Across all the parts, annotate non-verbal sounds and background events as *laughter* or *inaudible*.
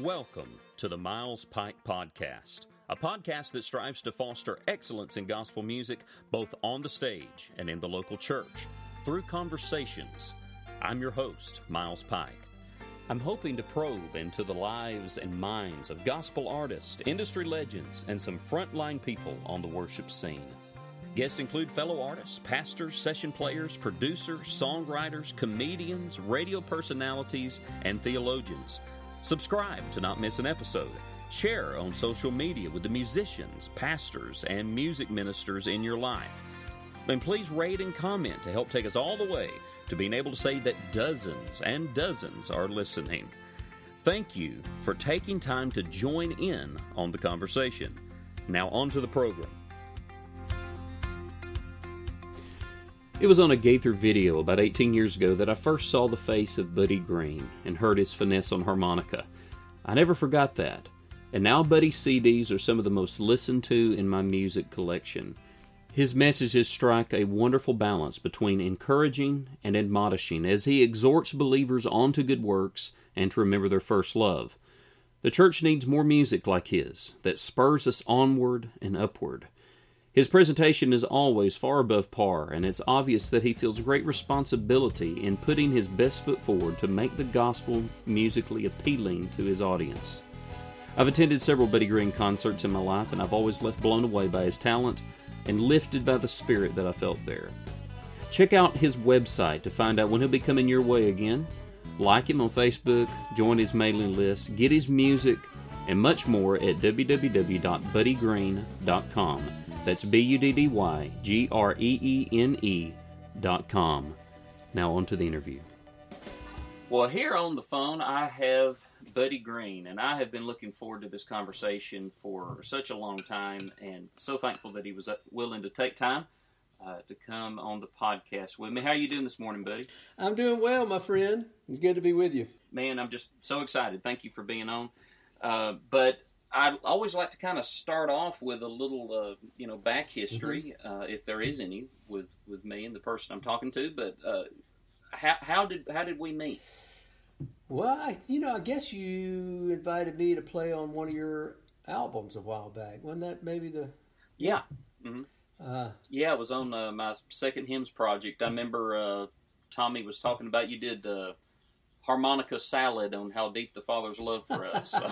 Welcome to the Miles Pike Podcast, a podcast that strives to foster excellence in gospel music both on the stage and in the local church through conversations. I'm your host, Miles Pike. I'm hoping to probe into the lives and minds of gospel artists, industry legends, and some frontline people on the worship scene. Guests include fellow artists, pastors, session players, producers, songwriters, comedians, radio personalities, and theologians. Subscribe to not miss an episode. Share on social media with the musicians, pastors, and music ministers in your life. And please rate and comment to help take us all the way to being able to say that dozens and dozens are listening. Thank you for taking time to join in on the conversation. Now, on to the program. It was on a Gaither video about 18 years ago that I first saw the face of Buddy Greene and heard his finesse on harmonica. I never forgot that, and now Buddy's CDs are some of the most listened to in my music collection. His messages strike a wonderful balance between encouraging and admonishing as he exhorts believers on to good works and to remember their first love. The church needs more music like his that spurs us onward and upward. His presentation is always far above par, and it's obvious that he feels great responsibility in putting his best foot forward to make the gospel musically appealing to his audience. I've attended several Buddy Greene concerts in my life, and I've always left blown away by his talent and lifted by the spirit that I felt there. Check out his website to find out when he'll be coming your way again. Like him on Facebook, join his mailing list, get his music, and much more at www.buddygreene.com. That's B U D D Y G R E E N E dot com. Now on to the interview. Well, here on the phone, I have Buddy Greene, and I have been looking forward to this conversation for such a long time, and so thankful that he was uh, willing to take time uh, to come on the podcast with me. How are you doing this morning, Buddy? I'm doing well, my friend. It's good to be with you. Man, I'm just so excited. Thank you for being on. Uh, but I always like to kind of start off with a little, uh, you know, back history, mm-hmm. uh, if there is any, with with me and the person I'm talking to. But uh, how how did how did we meet? Well, I, you know, I guess you invited me to play on one of your albums a while back. Wasn't that maybe the? Yeah. Mm-hmm. Uh, yeah, it was on uh, my second hymns project. I remember uh, Tommy was talking about you did harmonica salad on how deep the Father's love for us. So.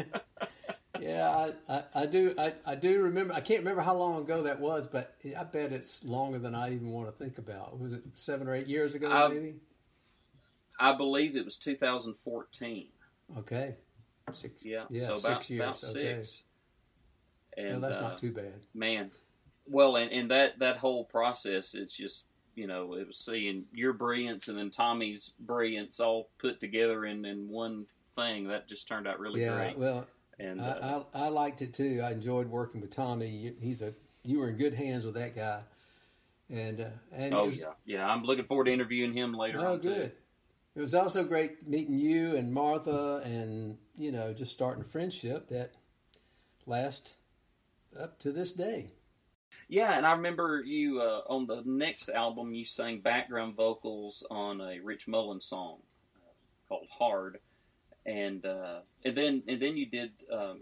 *laughs* yeah, I, I, I, do. I, I do remember. I can't remember how long ago that was, but I bet it's longer than I even want to think about. Was it seven or eight years ago, I, maybe? I believe it was 2014. Okay. Six, yeah, yeah, so about, six years. About six. Okay. And no, that's uh, not too bad. Man. Well, and, and that, that whole process, it's just you know, it was seeing your brilliance and then Tommy's brilliance all put together in, in one thing. That just turned out really yeah, great. Well, and I, uh, I, I, liked it too. I enjoyed working with Tommy. He's a you were in good hands with that guy. And uh, and oh was, yeah, yeah. I'm looking forward to interviewing him later. Oh, good. Too. It was also great meeting you and Martha, and you know, just starting a friendship that lasts up to this day. Yeah, and I remember you uh, on the next album you sang background vocals on a Rich Mullins song uh, called "Hard," and uh, and then and then you did um,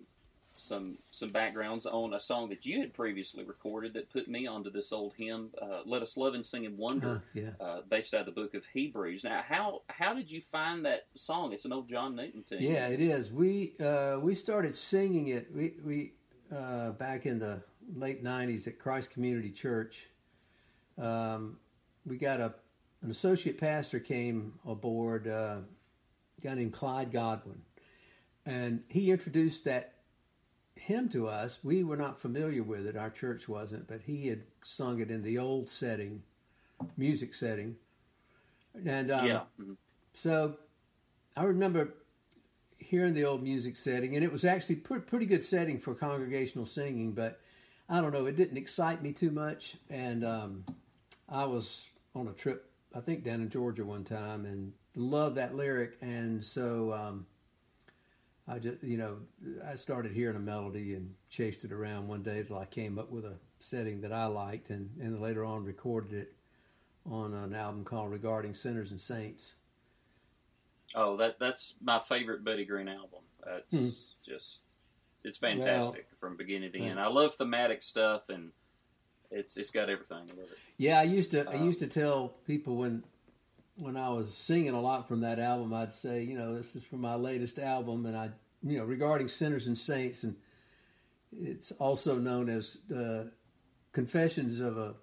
some some backgrounds on a song that you had previously recorded that put me onto this old hymn, uh, "Let Us Love and Sing and Wonder," yeah. Uh, based out of the Book of Hebrews. Now, how how did you find that song? It's an old John Newton tune. Yeah, it is. We uh, we started singing it. We we back in the late 90s at Christ Community Church. Um, we got a an associate pastor came aboard, uh, a guy named Clyde Godwin, and he introduced that hymn to us. We were not familiar with it, our church wasn't, but he had sung it in the old setting, music setting. And um, yeah. Mm-hmm. so I remember hearing the old music setting, and it was actually pretty, pretty good setting for congregational singing, but I don't know, it didn't excite me too much. And um, I was on a trip, I think down in Georgia one time, and loved that lyric. And so um, I just, you know, I started hearing a melody and chased it around one day till I came up with a setting that I liked, and, and later on recorded it on an album called Regarding Sinners and Saints. Oh, that that's my favorite Buddy Greene album. That's Hmm. just it's fantastic from beginning to end. I love thematic stuff and it's it's got everything. I love it. Yeah, I used to. I Um, used to tell people when when I was singing a lot from that album, I'd say, you know, this is from my latest album, and I, you know, regarding sinners and saints, and it's also known as uh, Confessions of a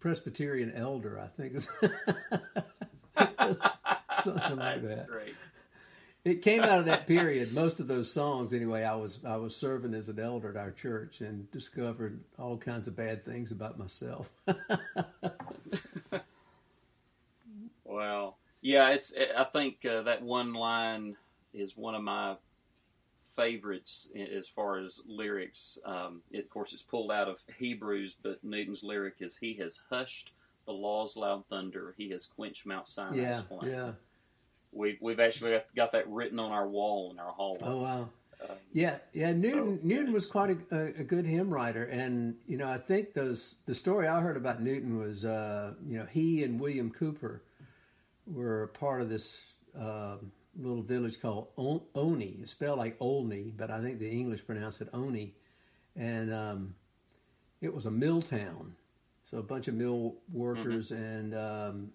Presbyterian Elder. I think *laughs* something like *laughs* That's that. great. It came out of that period. Most of those songs, anyway. I was I was serving as an elder at our church and discovered all kinds of bad things about myself. *laughs* Wow. Yeah, it's. I think uh, that one line is one of my favorites as far as lyrics. Um, it, of course, it's pulled out of Hebrews, but Newton's lyric is, "He has hushed the law's loud thunder. He has quenched Mount Sinai's yeah, flame." yeah. We've we've actually got, got that written on our wall in our hallway. Oh wow. Um, Yeah, yeah. Newton So, Newton was quite a, a, good hymn writer, and you know I think those the story I heard about Newton was uh, you know he and William Cowper were part of this uh, little village called O- Oni. It's spelled like Olney, but I think the English pronounce it Oni, and um, it was a mill town, so a bunch of mill workers, and um,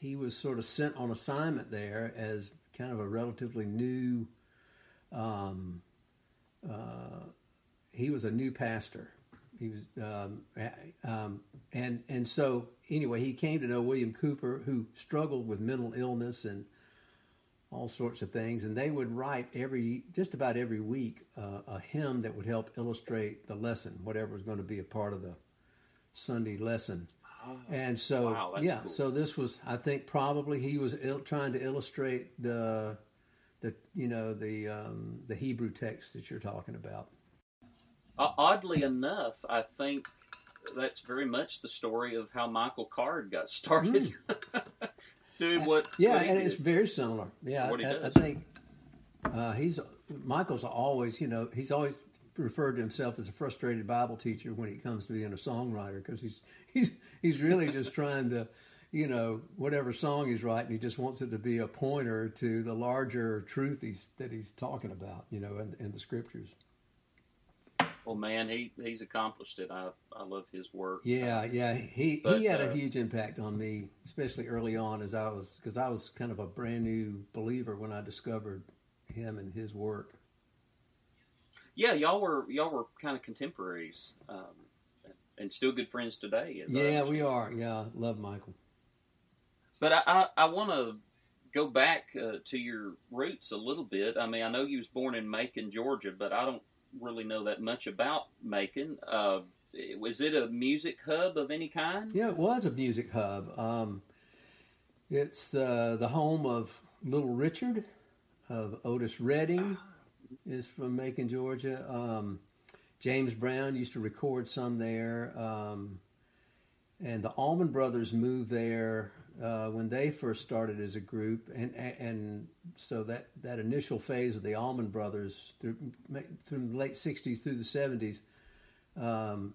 he was sort of sent on assignment there as kind of a relatively new. Um, uh, he was a new pastor. He was, um, um, and and so anyway, he came to know William Cowper, who struggled with mental illness and all sorts of things. And they would write every, just about every week, uh, a hymn that would help illustrate the lesson, whatever was going to be a part of the Sunday lesson. And so, Wow, yeah, cool. so this was, I think, probably he was il- trying to illustrate the, the you know, the um, the Hebrew text that you're talking about. O- Oddly enough, I think that's very much the story of how Michael Card got *laughs* started. *laughs* Doing what? Yeah, what and did. it's very similar. Yeah, What he I, I think uh, he's Michael's always, you know, he's always referred to himself as a frustrated Bible teacher when it comes to being a songwriter because he's *laughs* he's he's really just trying to, you know, whatever song he's writing, he just wants it to be a pointer to the larger truth he's that he's talking about, you know, in, in the scriptures. Well, man, he he's accomplished it. I I love his work. Yeah, yeah. He But, he had a uh, huge impact on me, especially early on, as I was because I was kind of a brand new believer when I discovered him and his work. Yeah, y'all were y'all were kind of contemporaries, um, and still good friends today. Yeah, we are. Yeah, love Michael. But I I, I want to go back uh, to your roots a little bit. I mean, I know you was born in Macon, Georgia, but I don't really know that much about Macon. Uh, was it a music hub of any kind? Yeah, it was a music hub. Um, it's uh, the home of Little Richard, of Otis Redding, is from Macon, Georgia. Um, James Brown used to record some there. Um, and the Allman Brothers moved there uh, when they first started as a group, and and so that, that initial phase of the Allman Brothers through through the late '60s through the '70s, um,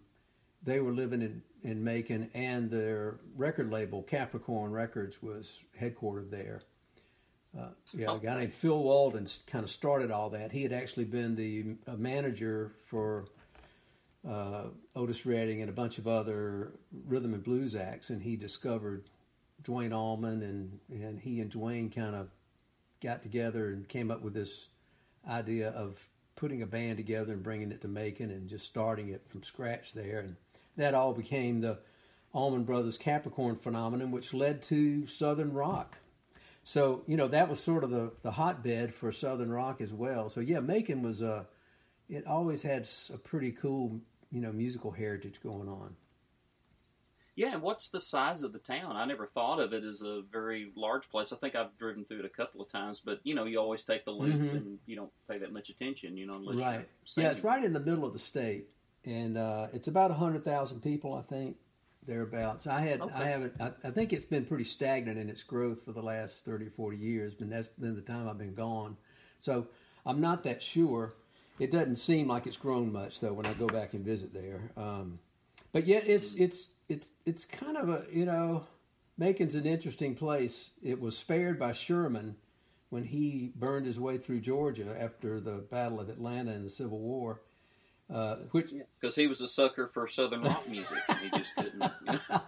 they were living in in Macon, and their record label Capricorn Records was headquartered there. Uh, yeah, a guy named Phil Walden kind of started all that. He had actually been the uh, manager for uh, Otis Redding and a bunch of other rhythm and blues acts, and he discovered Duane Allman, and and he and Duane kind of got together and came up with this idea of putting a band together and bringing it to Macon and just starting it from scratch there, and that all became the Allman Brothers Capricorn phenomenon, which led to Southern rock. So you know that was sort of the the hotbed for Southern rock as well. So yeah, Macon was a it always had a pretty cool you know musical heritage going on. Yeah, and what's the size of the town? I never thought of it as a very large place. I think I've driven through it a couple of times, but you know, you always take the loop Mhm. and you don't pay that much attention, you know, unless right? you're Yeah, it's right in the middle of the state, and uh, it's about hundred thousand people, I think, thereabouts. I had, Okay. I haven't, I, I think it's been pretty stagnant in its growth for the last 30, 40 years, but that's been the time I've been gone. So I'm not that sure. It doesn't seem like it's grown much though when I go back and visit there. Um, but yet it's it's it's it's kind of a you know Macon's an interesting place. It was spared by Sherman when he burned his way through Georgia after the Battle of Atlanta in the Civil War. Uh, which because he was a sucker for Southern rock music, and he just couldn't, you know,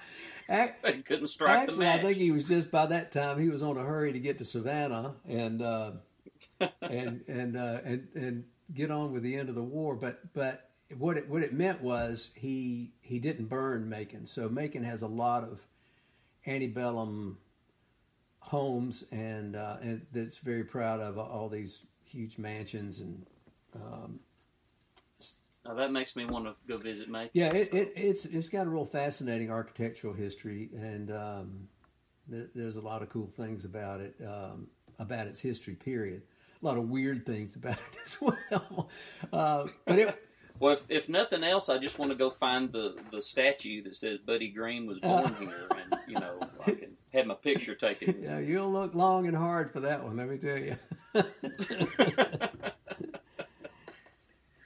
*laughs* *laughs* he couldn't strike actually, the match. I think he was just by that time he was on a hurry to get to Savannah and uh, *laughs* and and uh, and and get on with the end of the war. But but what it what it meant was he he didn't burn Macon. So Macon has a lot of antebellum homes and uh, and that's very proud of all these huge mansions and. Um, now that makes me want to go visit Macon. Yeah, it, it, it's it's got a real fascinating architectural history, and um, th- there's a lot of cool things about it, um, about its history. Period. A lot of weird things *laughs* about it as well. Uh, but it. *laughs* Well, if, if nothing else, I just want to go find the, the statue that says Buddy Greene was born uh, here, *laughs* and you know I can have my picture taken. Yeah, you'll look long and hard for that one. Let me tell you.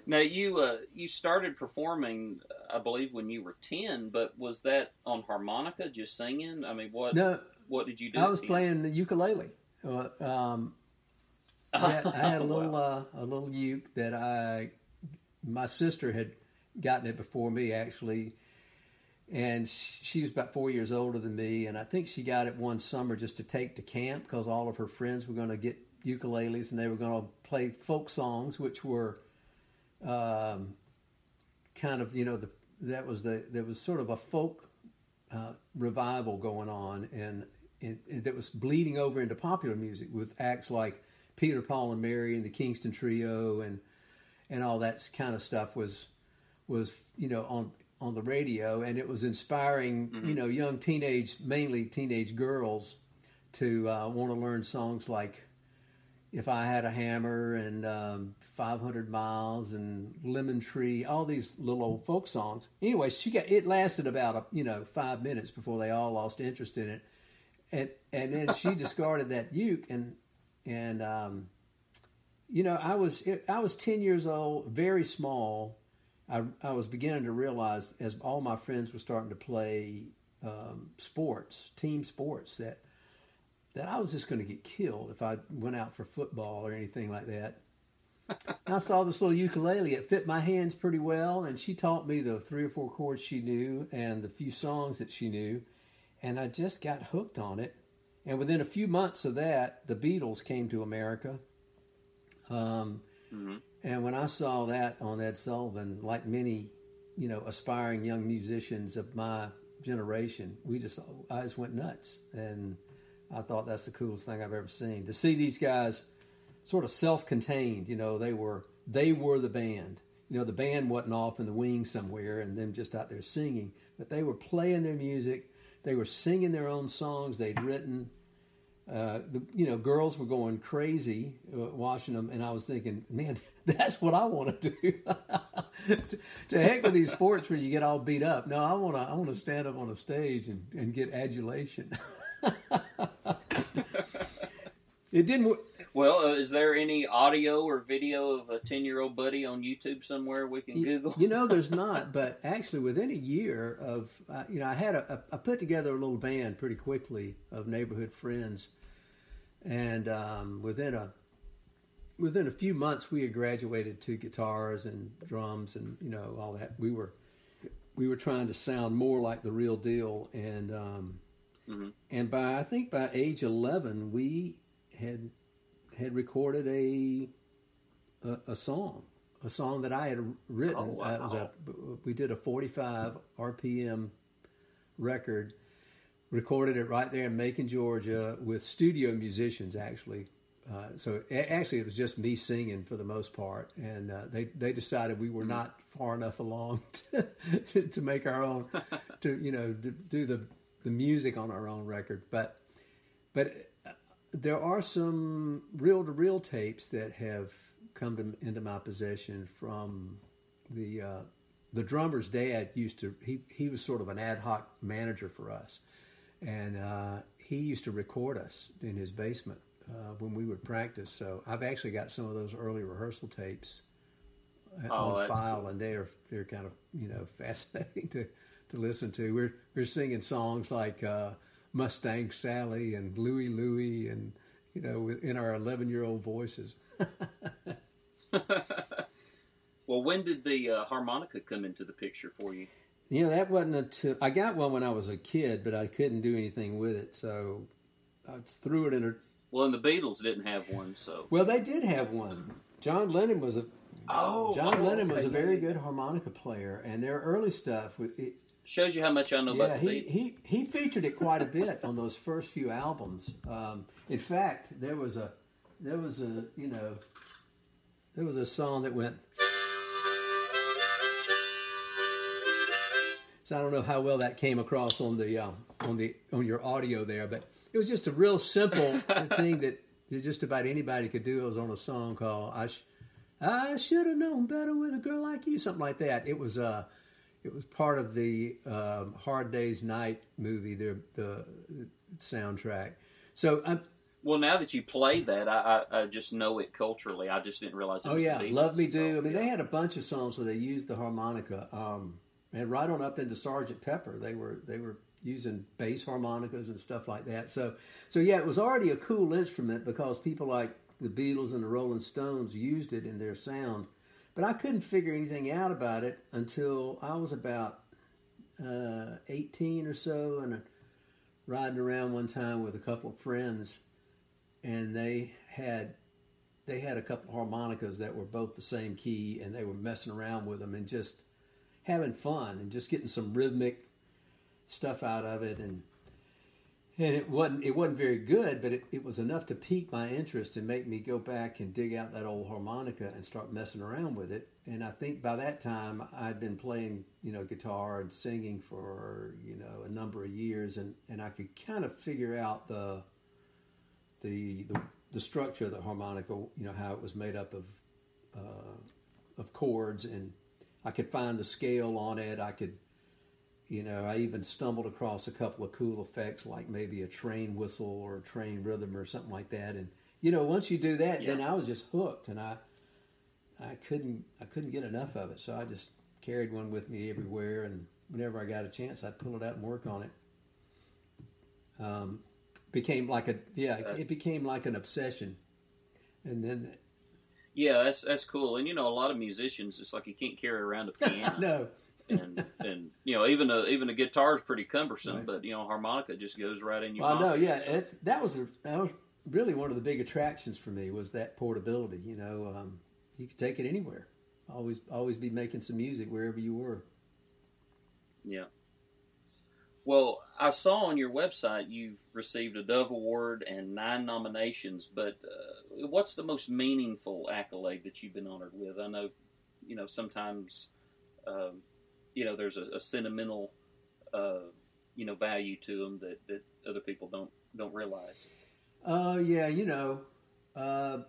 Now you uh, you started performing, I believe, when you were ten. But was that on harmonica, just singing? I mean, what no, what did you do? I was playing the ukulele. Uh, um, I, had, I had a *laughs* little wow. uh, a little uke that I my sister had gotten it before me actually, and she was about four years older than me, and I think she got it one summer just to take to camp because all of her friends were going to get ukuleles and they were going to play folk songs, which were um, kind of you know the that was the there was sort of a folk uh, revival going on and, and, and, that was bleeding over into popular music with acts like Peter Paul and Mary and the Kingston Trio and and all that kind of stuff was was you know on on the radio and it was inspiring mm-hmm. you know young teenage mainly teenage girls to uh, want to learn songs like if I had a hammer and um, 500 miles and lemon tree, all these little old folk songs. Anyway, she got it lasted about a, you know five minutes before they all lost interest in it, and and then she *laughs* discarded that uke and and um, you know I was I was 10 years old, very small. I, I was beginning to realize as all my friends were starting to play um, sports, team sports, that that I was just going to get killed if I went out for football or anything like that. I saw this little ukulele. It fit my hands pretty well, and she taught me the three or four chords she knew and the few songs that she knew, and I just got hooked on it. And within a few months of that, the Beatles came to America. Um, mm-hmm. And when I saw that on Ed Sullivan, like many, you know, aspiring young musicians of my generation, we just I just went nuts and I thought that's the coolest thing I've ever seen. To see these guys sort of self-contained, you know, they were they were the band. You know, the band wasn't off in the wings somewhere and them just out there singing, but they were playing their music. They were singing their own songs they'd written. Uh, the, you know, girls were going crazy uh, watching them, and I was thinking, man, *laughs* that's what I want to do. to, *laughs* to heck with these sports where you get all beat up. No, I want to, I want to stand up on a stage and, and get adulation. *laughs* it didn't. Well, uh, is there any audio or video of a ten-year-old buddy on YouTube somewhere we can Google? You know, there's *laughs* not. But actually, within a year of, uh, you know, I had a, a, I put together a little band pretty quickly of neighborhood friends, and um, within a within a few months, we had graduated to guitars and drums and you know all that. We were we were trying to sound more like the real deal, and um, Mm-hmm. And by I think by age eleven, we had had recorded a a, a song, a song that I had written. Oh, wow. a, we did a forty five RPM record, recorded it right there in Macon, Georgia, with studio musicians actually. Uh, so actually, it was just me singing for the most part, and uh, they they decided we were mm-hmm. not far enough along *laughs* to, to make our own, *laughs* to you know, to do the the music on our own record, but but there are some reel to reel tapes that have come to, into my possession from the uh, the drummer's dad used to he he was sort of an ad hoc manager for us, and uh, he used to record us in his basement uh, when we would practice. So I've actually got some of those early rehearsal tapes uh, oh, on file, cool. and they're they're kind of you know *laughs* fascinating to to listen to. We're we're singing songs like uh, Mustang Sally and Louie Louie and you know, in our 11 year old voices. *laughs* well, when did the uh, harmonica come into the picture for you? You know, that wasn't until I got one when I was a kid, but I couldn't do anything with it, so I threw it in a. Well, and the Beatles didn't have one, so. Well, they did have one. John Lennon was a. Oh, John oh, Lennon was okay. a very good harmonica player, and their early stuff. It, Shows you how much I know yeah, about the he, Beatles. he he featured it quite a bit on those first few albums. Um, in fact, there was a there was a you know there was a song that went. So I don't know how well that came across on the uh, on the on your audio there, but it was just a real simple *laughs* thing that just about anybody could do. It was on a song called "I Sh- I Should Have Known Better with a Girl Like You," something like that. It was uh, it was part of the um, Hard Day's Night movie, the the soundtrack. So um, Well, now that you play that, I, I, I just know it culturally. I just didn't realize it Oh was yeah, Love Me Do. I mean, yeah. they had a bunch of songs where they used the harmonica, um, and right on up into Sergeant Pepper, they were they were using bass harmonicas and stuff like that. So, so yeah, it was already a cool instrument because people like the Beatles and the Rolling Stones used it in their sound. But I couldn't figure anything out about it until I was about uh, 18 or so, and uh, riding around one time with a couple of friends, and they had they had a couple harmonicas that were both the same key, and they were messing around with them and just having fun and just getting some rhythmic stuff out of it, and and it wasn't it wasn't very good, but it, it was enough to pique my interest and make me go back and dig out that old harmonica and start messing around with it. And I think by that time I'd been playing you know guitar and singing for you know a number of years, and and I could kind of figure out the the the, the structure of the harmonica, you know how it was made up of uh, of chords, and I could find the scale on it. I could you know, I even stumbled across a couple of cool effects, like maybe a train whistle or a train rhythm or something like that. And you know, once you do that, then I was just hooked, and I, I couldn't, I couldn't get enough of it. So I just carried one with me everywhere, and whenever I got a chance, I'd pull it out and work on it. Um, became like a yeah, it became like an obsession, and then Yeah, that's that's cool. And you know, a lot of musicians, it's like you can't carry around a *laughs* piano. no, and and you know, even a even a guitar is pretty cumbersome, Right. but you know, harmonica just goes right in your. Well, no, pocket. yeah, So- it's that was a, that was really one of the big attractions for me was that portability. You know, um, you could take it anywhere. Always, always be making some music wherever you were. Yeah. Well, I saw on your website you've received a Dove Award and nine nominations, but uh, what's the most meaningful accolade that you've been honored with? I know, you know, sometimes, um, you know, there's a, a sentimental, uh, you know, value to them that, that other people don't don't realize. Uh, yeah, you know, uh,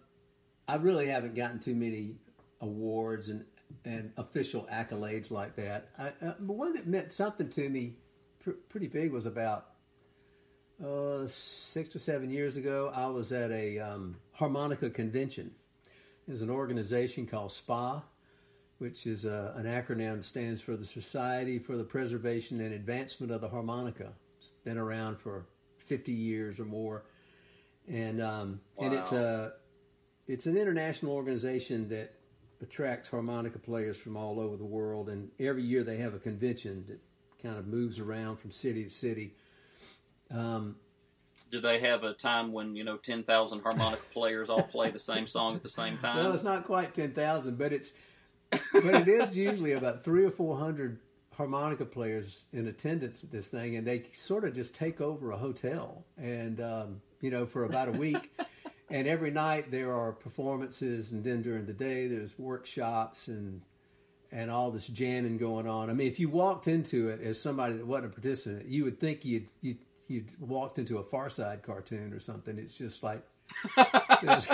I really haven't gotten too many awards and and official accolades like that. I, uh, but one that meant something to me pr- pretty big was about uh, six or seven years ago. I was at a um, harmonica convention. There's an organization called SPA, which is uh, an acronym stands for the Society for the Preservation and Advancement of the Harmonica. It's been around for 50 years or more, and um, and it's a it's an international organization that attracts harmonica players from all over the world, and every year they have a convention that kind of moves around from city to city. Um, Do they have a time when you know ten thousand harmonica players all play the same song at the same time? Well, it's not quite ten thousand, but it's but it is usually about three or four hundred harmonica players in attendance at this thing, and they sort of just take over a hotel, and um, you know, for about a week. *laughs* and every night there are performances, and then during the day there's workshops and and all this jamming going on. I mean, if you walked into it as somebody that wasn't a participant, you would think you'd you'd, you'd walked into a Far Side cartoon or something. It's just like *laughs* there's,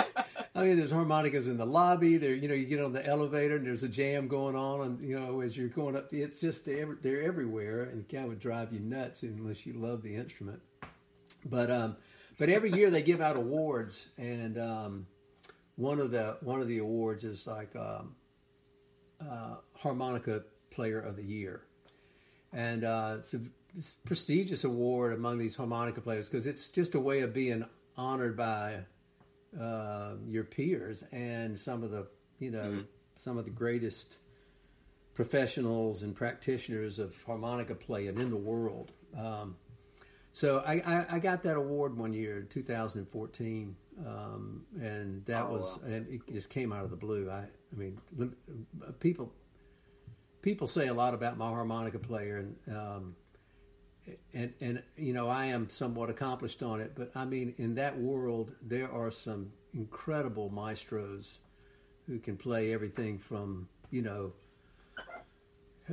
*laughs* I mean, there's harmonicas in the lobby. There, you know, you get on the elevator and there's a jam going on, and you know, as you're going up, it's just they're, they're everywhere, and kind of drive you nuts unless you love the instrument. But um, but every year they give out awards, and um, one of the one of the awards is like um, uh, harmonica player of the year, and uh, it's a prestigious award among these harmonica players because it's just a way of being honored by uh, your peers and some of the you know mm-hmm. some of the greatest professionals and practitioners of harmonica playing in the world. Um, so I, I, I, got that award one year, 2014, um, and that oh, was wow. and it just came out of the blue. I I mean, people people say a lot about my harmonica player, and um, and and you know I am somewhat accomplished on it, but I mean in that world there are some incredible maestros who can play everything from you know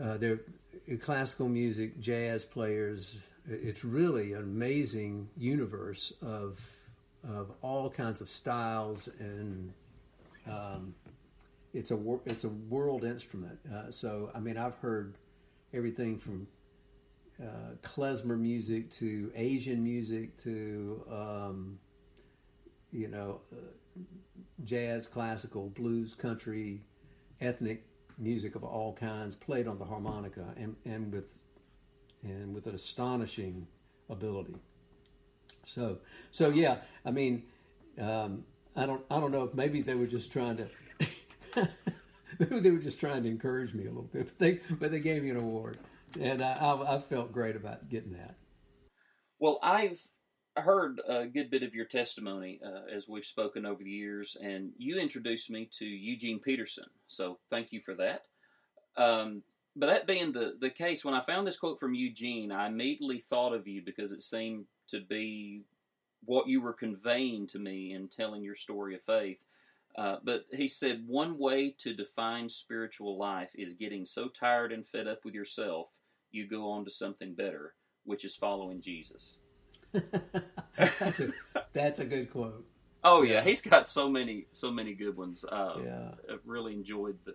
uh, they're classical music, jazz players. It's really an amazing universe of of all kinds of styles, and um, it's a it's a world instrument. Uh, so I mean, I've heard everything from uh, klezmer music to Asian music to um, you know uh, jazz, classical, blues, country, ethnic music of all kinds played on the harmonica and, and with and with an astonishing ability. So so yeah, I mean, um, I don't I don't know if maybe they were just trying to. *laughs* they were just trying to encourage me a little bit, but they but they gave me an award and I, I, I felt great about getting that. Well, I've heard a good bit of your testimony uh, as we've spoken over the years, and you introduced me to Eugene Peterson. So thank you for that. Um, but that being the, the case, when I found this quote from Eugene, I immediately thought of you because it seemed to be what you were conveying to me in telling your story of faith. Uh, but he said, one way to define spiritual life is getting so tired and fed up with yourself you go on to something better, which is following Jesus. *laughs* that's a that's a good quote. Oh yeah, he's got so many so many good ones. Uh, yeah, I really enjoyed the,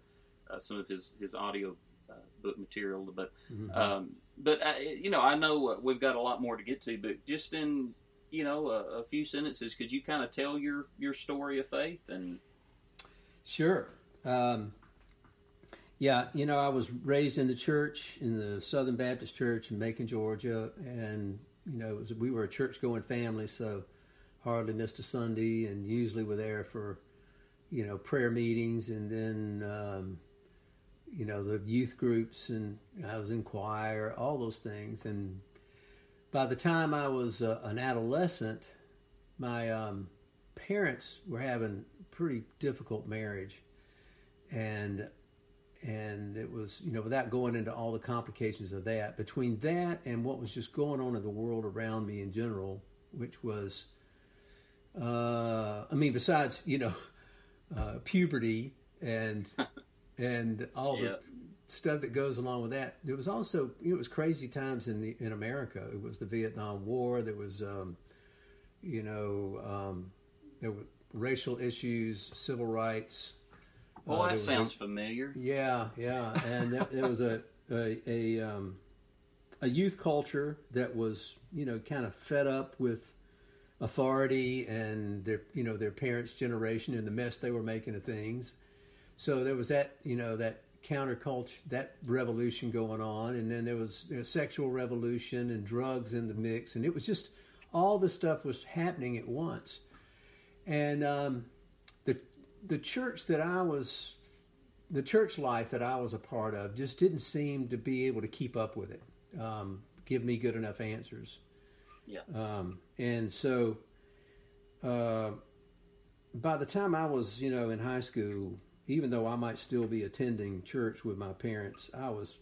uh, some of his his audio uh, book material, but mm-hmm. um, but uh, you know I know we've got a lot more to get to, but just in you know a, a few sentences, could you kind of tell your your story of faith and? Sure. Um, yeah, you know, I was raised in the church, in the Southern Baptist Church in Macon, Georgia, and you know, was, we were a church-going family, so hardly missed a Sunday, and usually were there for, you know, prayer meetings, and then, um, you know, the youth groups, and I was in choir, all those things, and by the time I was uh, an adolescent, my um, parents were having a pretty difficult marriage, and and it was you know without going into all the complications of that between that and what was just going on in the world around me in general which was uh, i mean besides you know *laughs* uh, puberty and *laughs* and all the stuff that goes along with that there was also you know, it was crazy times in the in america. It was the vietnam war. There was um, you know um, there were racial issues civil rights Oh, that sounds a, familiar. Yeah, yeah, and there was a a a, um, a youth culture that was you know kind of fed up with authority and their you know their parents' generation and the mess they were making of things. So there was that you know that counterculture that revolution going on, and then there was know, sexual revolution and drugs in the mix, and it was just all the stuff was happening at once, and. Um, the church that I was, the church life that I was a part of, just didn't seem to be able to keep up with it, um, give me good enough answers. Yeah. Um, and so, uh, by the time I was, you know, in high school, even though I might still be attending church with my parents, I was,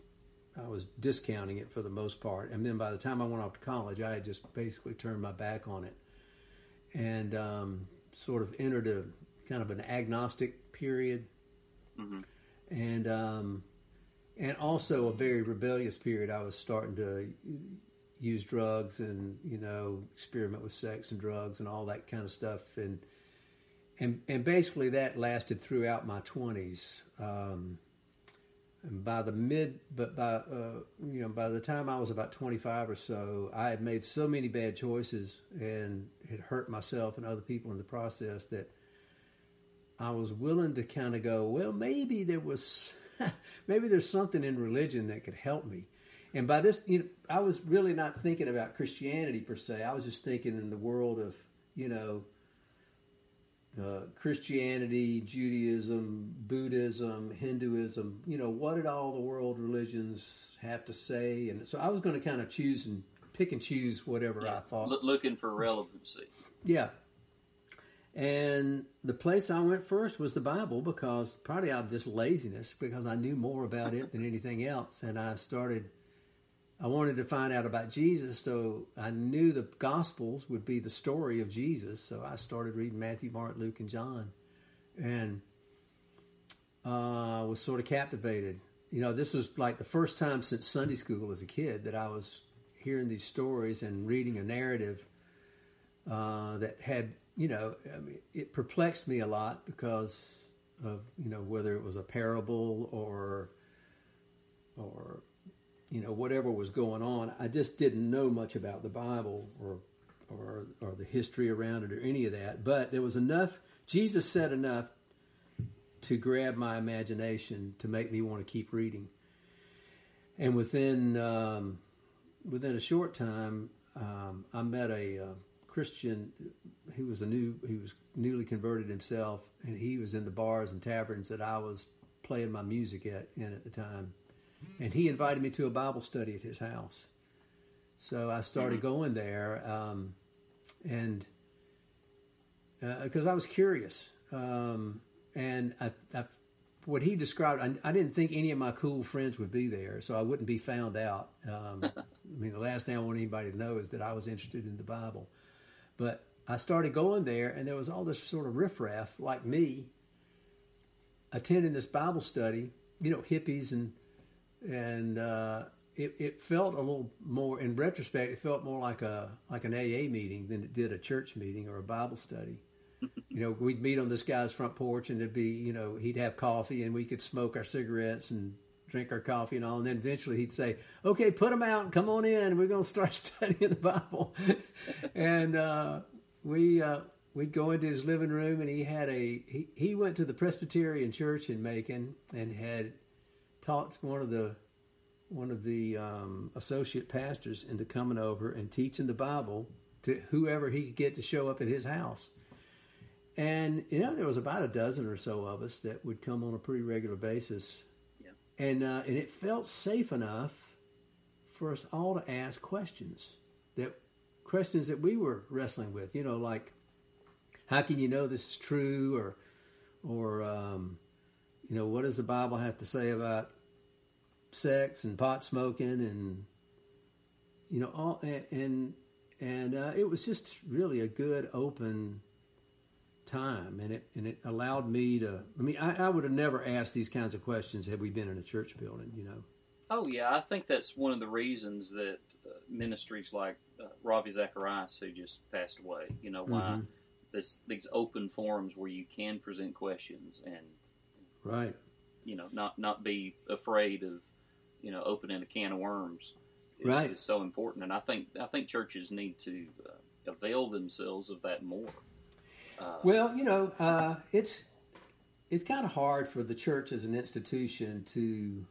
I was discounting it for the most part. And then by the time I went off to college, I had just basically turned my back on it, and um, sort of entered a kind of an agnostic period, mm-hmm. and um, and also a very rebellious period. I was starting to use drugs and you know experiment with sex and drugs and all that kind of stuff, and and and basically that lasted throughout my twenties. Um, and by the mid, but by uh, you know, by the time I was about twenty five or so, I had made so many bad choices and had hurt myself and other people in the process that I was willing to kind of go, well, maybe there was, *laughs* maybe there's something in religion that could help me. And by this, you know, I was really not thinking about Christianity per se. I was just thinking in the world of, you know, uh, Christianity, Judaism, Buddhism, Hinduism. You know, what did all the world religions have to say? And so I was going to kind of choose and pick and choose whatever Yeah. I thought. L- looking for relevancy. Yeah. And the place I went first was the Bible because probably out of just laziness because I knew more about it than anything else. And I started, I wanted to find out about Jesus. So I knew the Gospels would be the story of Jesus. So I started reading Matthew, Mark, Luke, and John. And uh, was sort of captivated. You know, this was like the first time since Sunday school as a kid that I was hearing these stories and reading a narrative uh, that had, you know, I mean, it perplexed me a lot because of, you know, whether it was a parable or, or, you know, whatever was going on. I just didn't know much about the Bible or, or, or the history around it or any of that. But there was enough. Jesus said enough to grab my imagination to make me want to keep reading. And within um, within a short time, um, I met a uh, Christian. He was a new. He was newly converted himself, and he was in the bars and taverns that I was playing my music at in at the time. And he invited me to a Bible study at his house. So I started going there, um, and because I was curious, um, and I, I, what he described, I, I didn't think any of my cool friends would be there, so I wouldn't be found out. Um, *laughs* I mean, the last thing I want anybody to know is that I was interested in the Bible. But I started going there, and there was all this sort of riffraff like me attending this Bible study. You know, hippies and and uh, it, it felt a little more. In retrospect, it felt more like a like an AA meeting than it did a church meeting or a Bible study. *laughs* you know, we'd meet on this guy's front porch, and it'd be you know he'd have coffee, and we could smoke our cigarettes and drink our coffee and all. And then eventually he'd say, "Okay, put them out come on in. We're going to start *laughs* studying the Bible." *laughs* and uh, we uh, we'd go into his living room, and he had a he, he went to the Presbyterian Church in Macon and had talked one of the one of the um, associate pastors into coming over and teaching the Bible to whoever he could get to show up at his house. And you know, there was about a dozen or so of us that would come on a pretty regular basis. And uh, and it felt safe enough for us all to ask questions that questions that we were wrestling with. You know, like how can you know this is true, or or um, you know, what does the Bible have to say about sex and pot smoking and you know all and and, uh, it was just really a good open time and it and it allowed me to I mean I, I would have never asked these kinds of questions had we been in a church building you know Oh yeah, I think that's one of the reasons that uh, ministries like uh, Ravi Zacharias, who just passed away, you know, why Mhm. this these open forums where you can present questions and right you know not not be afraid of you know opening a can of worms is, Right. is so important. And I think I think churches need to uh, avail themselves of that more. Uh, Well, you know, uh, it's it's kind of hard for the church as an institution to,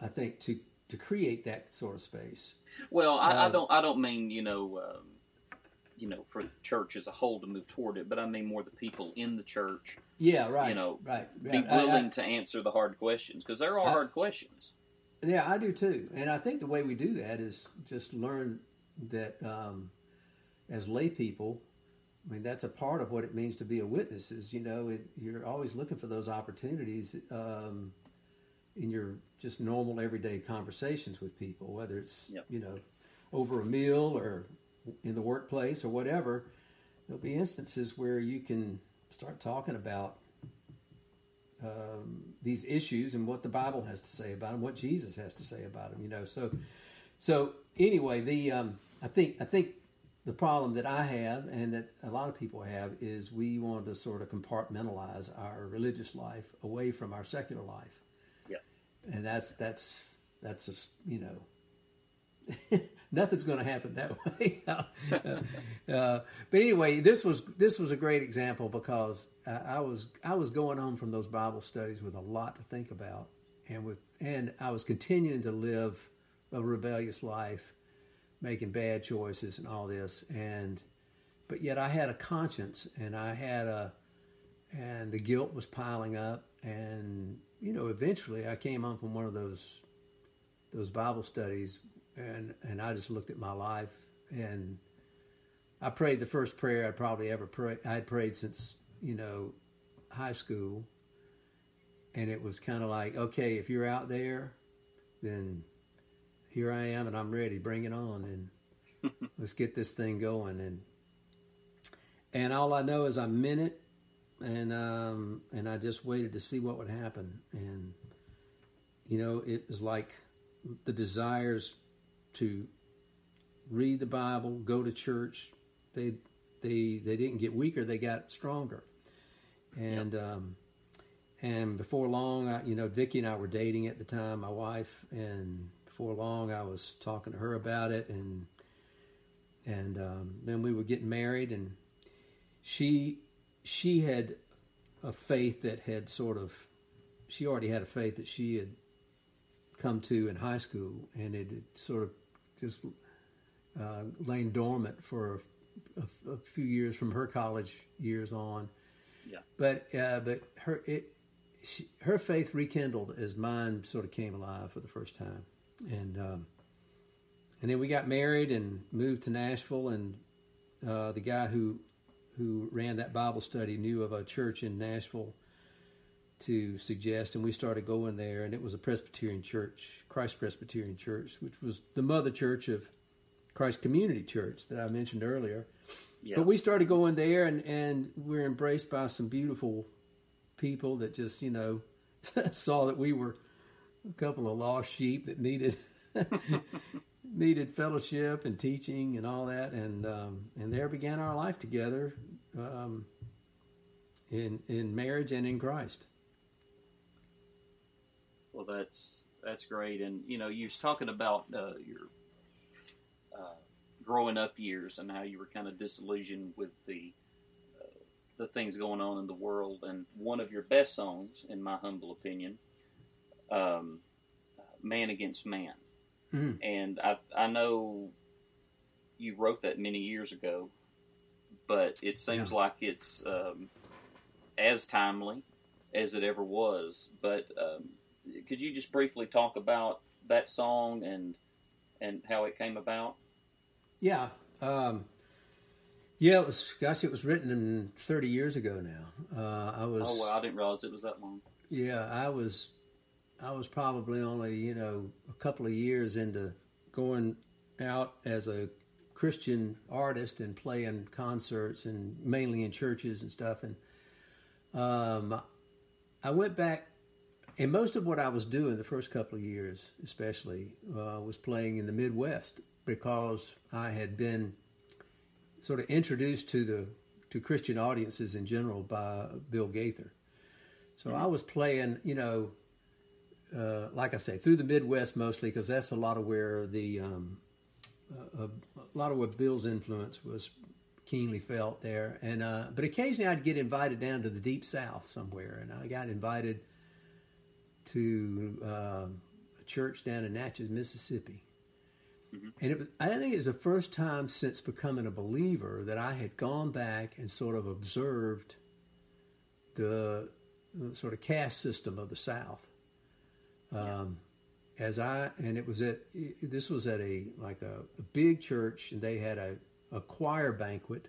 I think, to to create that sort of space. Well, I, I Um, don't. I don't mean you know, um, you know, for the church as a whole to move toward it, but I mean more the people in the church Yeah, right. You know, right. be right. I- I- willing to answer the hard questions because there are hard questions. Yeah, I do too, and I think the way we do that is just learn that um, as lay people. I mean, that's a part of what it means to be a witness. Is you know, it, you're always looking for those opportunities um, in your just normal everyday conversations with people, whether it's Yep. you know over a meal or in the workplace or whatever. There'll be instances where you can start talking about um, these issues and what the Bible has to say about them, what Jesus has to say about them. You know, so so anyway, the um, I think I think the problem that I have and that a lot of people have is we want to sort of compartmentalize our religious life away from our secular life. Yep. and that's that's that's just you know. *laughs* Nothing's going to happen that *laughs* way. uh, uh, but anyway, this was this was a great example because uh, I was I was going home from those Bible studies with a lot to think about, and with and I was continuing to live a rebellious life, making bad choices and all this, and but yet I had a conscience, and I had a, and the guilt was piling up, and you know, eventually I came home from one of those, those Bible studies, and and I just looked at my life, and I prayed the first prayer I'd probably ever prayed I'd prayed since you know, high school, and it was kind of like, okay, if you're out there, then here I am, and I'm ready. Bring it on, and *laughs* let's get this thing going. And and all I know is I meant it, and um, and I just waited to see what would happen. And you know, it was like the desires to read the Bible, go to church. They they they didn't get weaker; they got stronger. And yep. um, and before long, I, you know, Vicky and I were dating at the time, my wife, and before long, I was talking to her about it, and and um, then we were getting married, and she she had a faith that had sort of she already had a faith that she had come to in high school, and it had sort of just uh, lain dormant for a, a, a, few years from her college years on. Yeah. But uh, but her it she, her faith rekindled as mine sort of came alive for the first time, and um, and then we got married and moved to Nashville, and uh, the guy who who ran that Bible study knew of a church in Nashville to suggest, and we started going there, and it was a Presbyterian church, Christ Presbyterian Church, which was the mother church of Christ Community Church that I mentioned earlier. Yeah. But we started going there, and and we're embraced by some beautiful people that just you know *laughs* saw that we were a couple of lost sheep that needed *laughs* needed fellowship and teaching and all that, and um, and there began our life together um, in in marriage and in Christ. Well, that's that's great, and you know, you was talking about uh, your uh, growing up years and how you were kind of disillusioned with the uh, the things going on in the world, and one of your best songs, in my humble opinion, um, "Man Against Man." Mm-hmm. And I I know you wrote that many years ago, but it seems yeah. like it's um, as timely as it ever was. But um, could you just briefly talk about that song and and how it came about? Yeah, um, yeah. It was gosh, it was written in thirty years ago now. Uh, I was. Oh well, I didn't realize it was that long. Yeah, I was I was probably only, you know, a couple of years into going out as a Christian artist and playing concerts and mainly in churches and stuff. And um, I went back, and most of what I was doing the first couple of years, especially, uh, was playing in the Midwest because I had been sort of introduced to the to Christian audiences in general by Bill Gaither. So mm-hmm. I was playing, you know, uh, like I say, through the Midwest mostly, because that's a lot of where the um, uh, a lot of what Bill's influence was keenly felt there. And uh, but occasionally I'd get invited down to the deep South somewhere, and I got invited to um, a church down in Natchez, Mississippi. Mm-hmm. And it was, I think it was the first time since becoming a believer that I had gone back and sort of observed the sort of caste system of the South um, as I and it was at this was at a like a, a big church, and they had a, a choir banquet,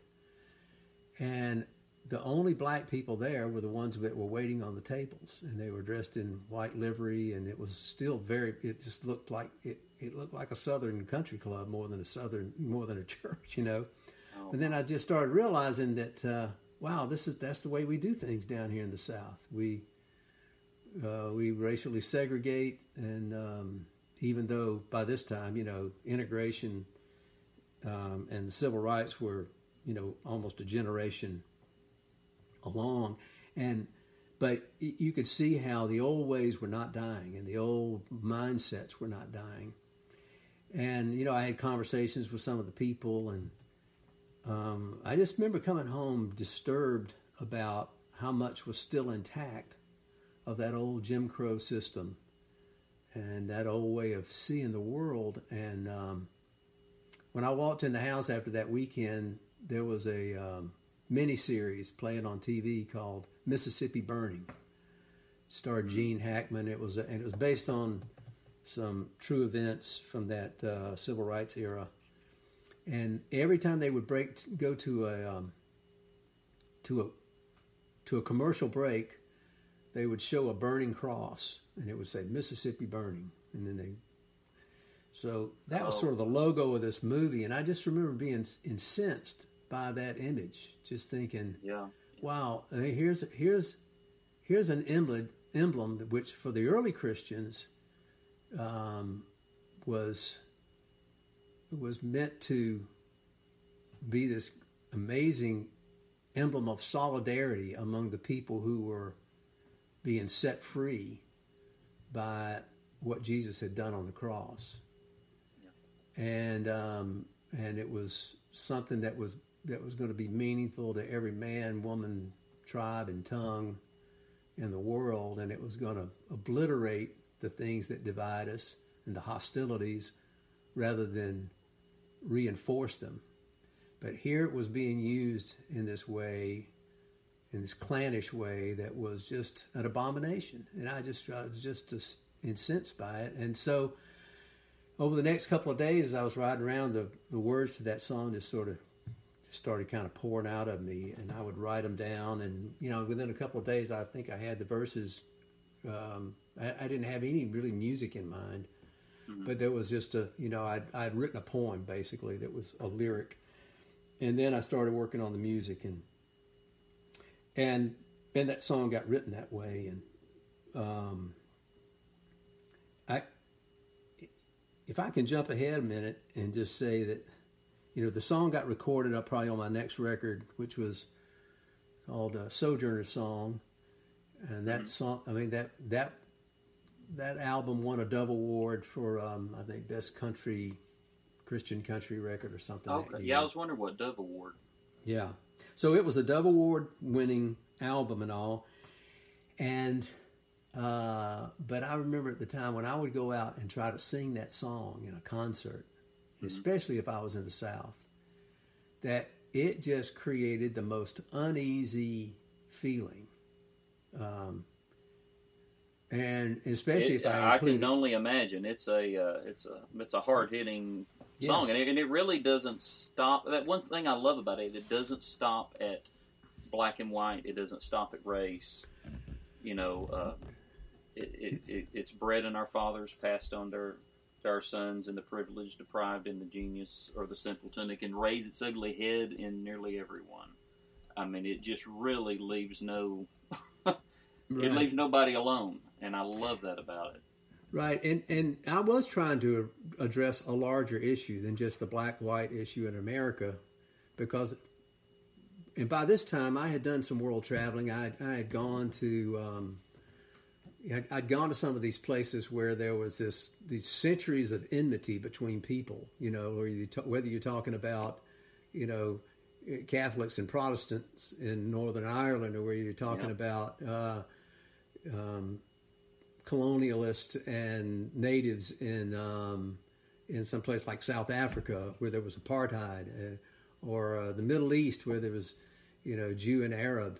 and the only black people there were the ones that were waiting on the tables, and they were dressed in white livery, and it was still very. It just looked like it. It looked like a southern country club more than a southern, more than a *laughs* church, you know. Oh. And then I just started realizing that, uh, wow, this is that's the way we do things down here in the South. We uh, we racially segregate, and um, even though by this time, you know, integration um, and civil rights were, you know, almost a generation along, and but you could see how the old ways were not dying and the old mindsets were not dying. And you know, I had conversations with some of the people, and um, I just remember coming home disturbed about how much was still intact of that old Jim Crow system and that old way of seeing the world. And um, when I walked in the house after that weekend, there was a um, mini series playing on TV called Mississippi Burning. Starred Gene Hackman. It was and it was based on some true events from that uh, civil rights era. And every time they would break, go to a um, to a to a commercial break, they would show a burning cross, and it would say Mississippi Burning, and then they. So that was sort of the logo of this movie, and I just remember being incensed by that image, just thinking, Yeah. wow, here's here's here's an emblem emblem which for the early Christians um, was was meant to be this amazing emblem of solidarity among the people who were being set free by what Jesus had done on the cross, and um, and it was something that was that was going to be meaningful to every man, woman, tribe, and tongue in the world, and it was going to obliterate the things that divide us and the hostilities rather than reinforce them. But here it was being used in this way, in this clannish way that was just an abomination, and I just I was just, incensed by it, and so. Over the next couple of days, as I was riding around, the, the words to that song just sort of just started kind of pouring out of me, and I would write them down. And you know, within a couple of days, I think I had the verses. Um, I, I didn't have any really music in mind, but there was just a you know I'd, I'd written a poem basically that was a lyric, and then I started working on the music, and and and that song got written that way, and um, I if I can jump ahead a minute and just say that you know, the song got recorded up probably on my next record, which was called uh, Sojourner Song, and that song. I mean that that that album won a Dove Award for um, I think best country Christian country record or something. that Okay. year. Yeah, I was wondering what Dove Award. Yeah. So it was a Dove Award winning album and all. And, uh, but I remember at the time when I would go out and try to sing that song in a concert, especially if I was in the South, that it just created the most uneasy feeling. Um, and especially It- if I I can only imagine it's a uh, it's a it's a hard hitting Yeah. song, and it, and it really doesn't stop. That one thing I love about it, it doesn't stop at black and white. It doesn't stop at race. You know, uh, it, it, it it's bred in our fathers, passed on to our, to our sons, and the privilege deprived in the genius or the simpleton. It can raise its ugly head in nearly everyone. I mean, it just really leaves no. *laughs* It Right. leaves nobody alone, and I love that about it. Right, and and I was trying to address a larger issue than just the black white issue in America, because, and by this time I had done some world traveling. I I had gone to, um, I'd, I'd gone to some of these places where there was this these centuries of enmity between people. You know, where you ta- whether you're talking about, you know. Catholics and Protestants in Northern Ireland, or where you're talking about uh, colonialists and natives in um, in some place like South Africa where there was apartheid, uh, or uh, the Middle East where there was, you know, Jew and Arab,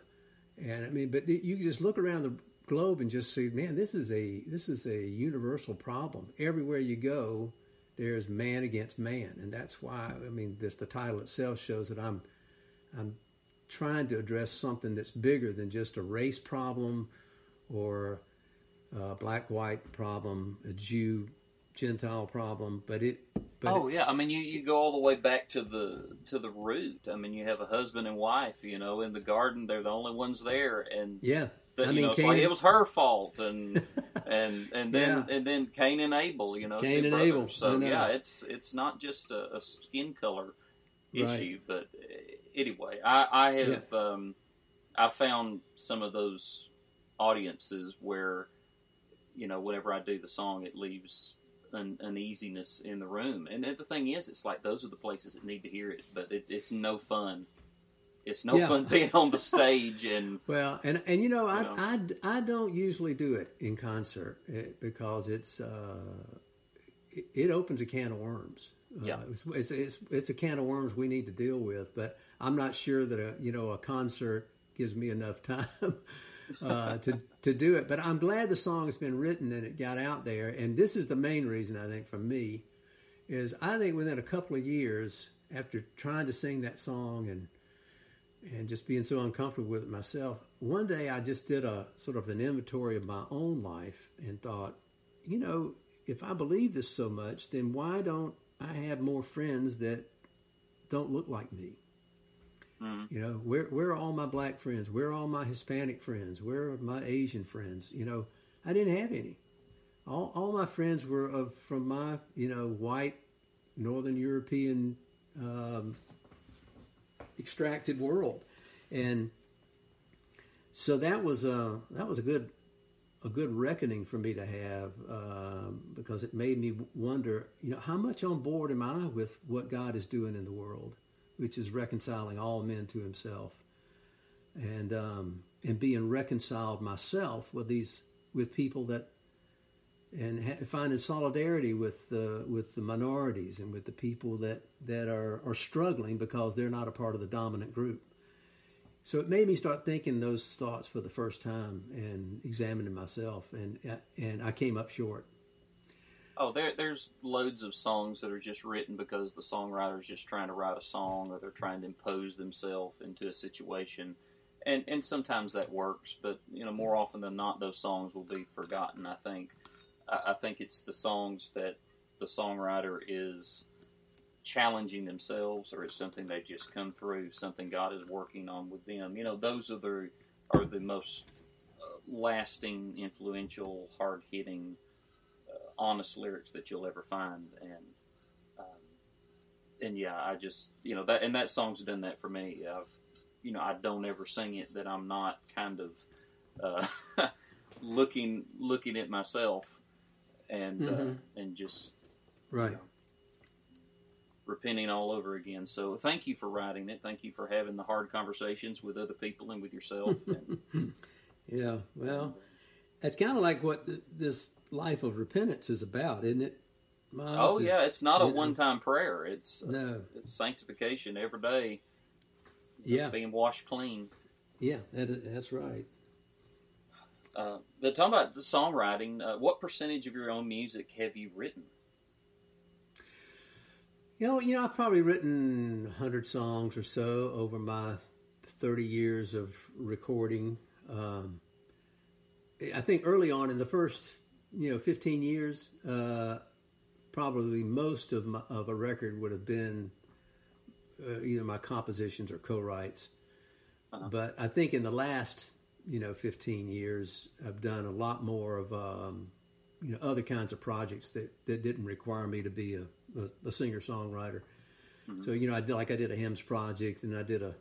and I mean, but you just look around the globe and just see, man, this is a this is a universal problem. Everywhere you go, there's man against man, and that's why I mean, this the title itself shows that I'm I'm trying to address something that's bigger than just a race problem or a black white problem, a Jew Gentile problem, but it. But oh yeah, I mean you, you go all the way back to the to the root. I mean you have a husband and wife, you know, in the garden. They're the only ones there, and yeah. but, I you mean, know, Cain, like it was her fault, and *laughs* and and then Yeah. and then Cain and Abel, you know, Cain and brothers. Abel, So yeah, it's it's not just a, a skin color Right. issue, but uh, anyway, I I have um, I found some of those audiences where you know whenever I do the song, it leaves an uneasiness in the room. And the thing is, it's like those are the places that need to hear it, but it, it's no fun. It's no Yeah. fun *laughs* being on the stage and Well, and and you know, I, Yeah. I, I don't usually do it in concert eh, because it's uh, it, it opens a can of worms. Uh, Yeah. it's, it's, it's it's a can of worms we need to deal with. But I'm not sure that a you know a concert gives me enough *laughs* time uh, to to do it. But I'm glad the song has been written and it got out there. And this is the main reason I think for me is I think within a couple of years after trying to sing that song and and just being so uncomfortable with it myself, one day I just did a sort of an inventory of my own life and thought, you know, if I believe this so much, then why don't I have more friends that don't look like me? Mm. You know, where where are all my black friends? Where are all my Hispanic friends? Where are my Asian friends? You know, I didn't have any. All all my friends were of from my you know white Northern European um, extracted world, and so that was a that was a good a good reckoning for me to have uh, because it made me wonder, you know, how much on board am I with what God is doing in the world, which is reconciling all men to Himself, and um, and being reconciled myself with these with people that and ha- finding solidarity with the with the minorities and with the people that that are are struggling because they're not a part of the dominant group. So it made me start thinking those thoughts for the first time and examining myself, and and I came up short. Oh, there, there's loads of songs that are just written because the songwriter's just trying to write a song, or they're trying to impose themselves into a situation, and and sometimes that works, but you know more often than not, those songs will be forgotten. I think I, I think it's the songs that the songwriter is challenging themselves, or it's something they've just come through, something God is working on with them. You know, those are the are the most uh, lasting, influential, hard hitting, honest lyrics that you'll ever find, and um, and yeah, I just you know that and that song's done that for me. I've you know I don't ever sing it that I'm not kind of uh, *laughs* looking looking at myself and uh, mm-hmm. uh, and just right. You know, repenting all over again. So thank you for writing it. Thank you for having the hard conversations with other people and with yourself. *laughs* And, yeah, well, it's kind of like what this life of repentance is about, isn't it? Miles oh yeah, it's not a one-time prayer. It's uh, no, it's sanctification every day. Yeah, being washed clean. Yeah, that, that's right. Uh, but talking about the songwriting, uh, what percentage of your own music have you written? You know, you know, I've probably written hundred songs or so over my thirty years of recording. Um, I think early on in the first, you know, fifteen years, uh, probably most of my, of a record would have been uh, either my compositions or co-writes. Uh-huh. But I think in the last you know 15 years i've done a lot more of um, you know other kinds of projects that, that didn't require me to be a, a, a singer songwriter mm-hmm. so you know i did like i did a hymns project and i did a,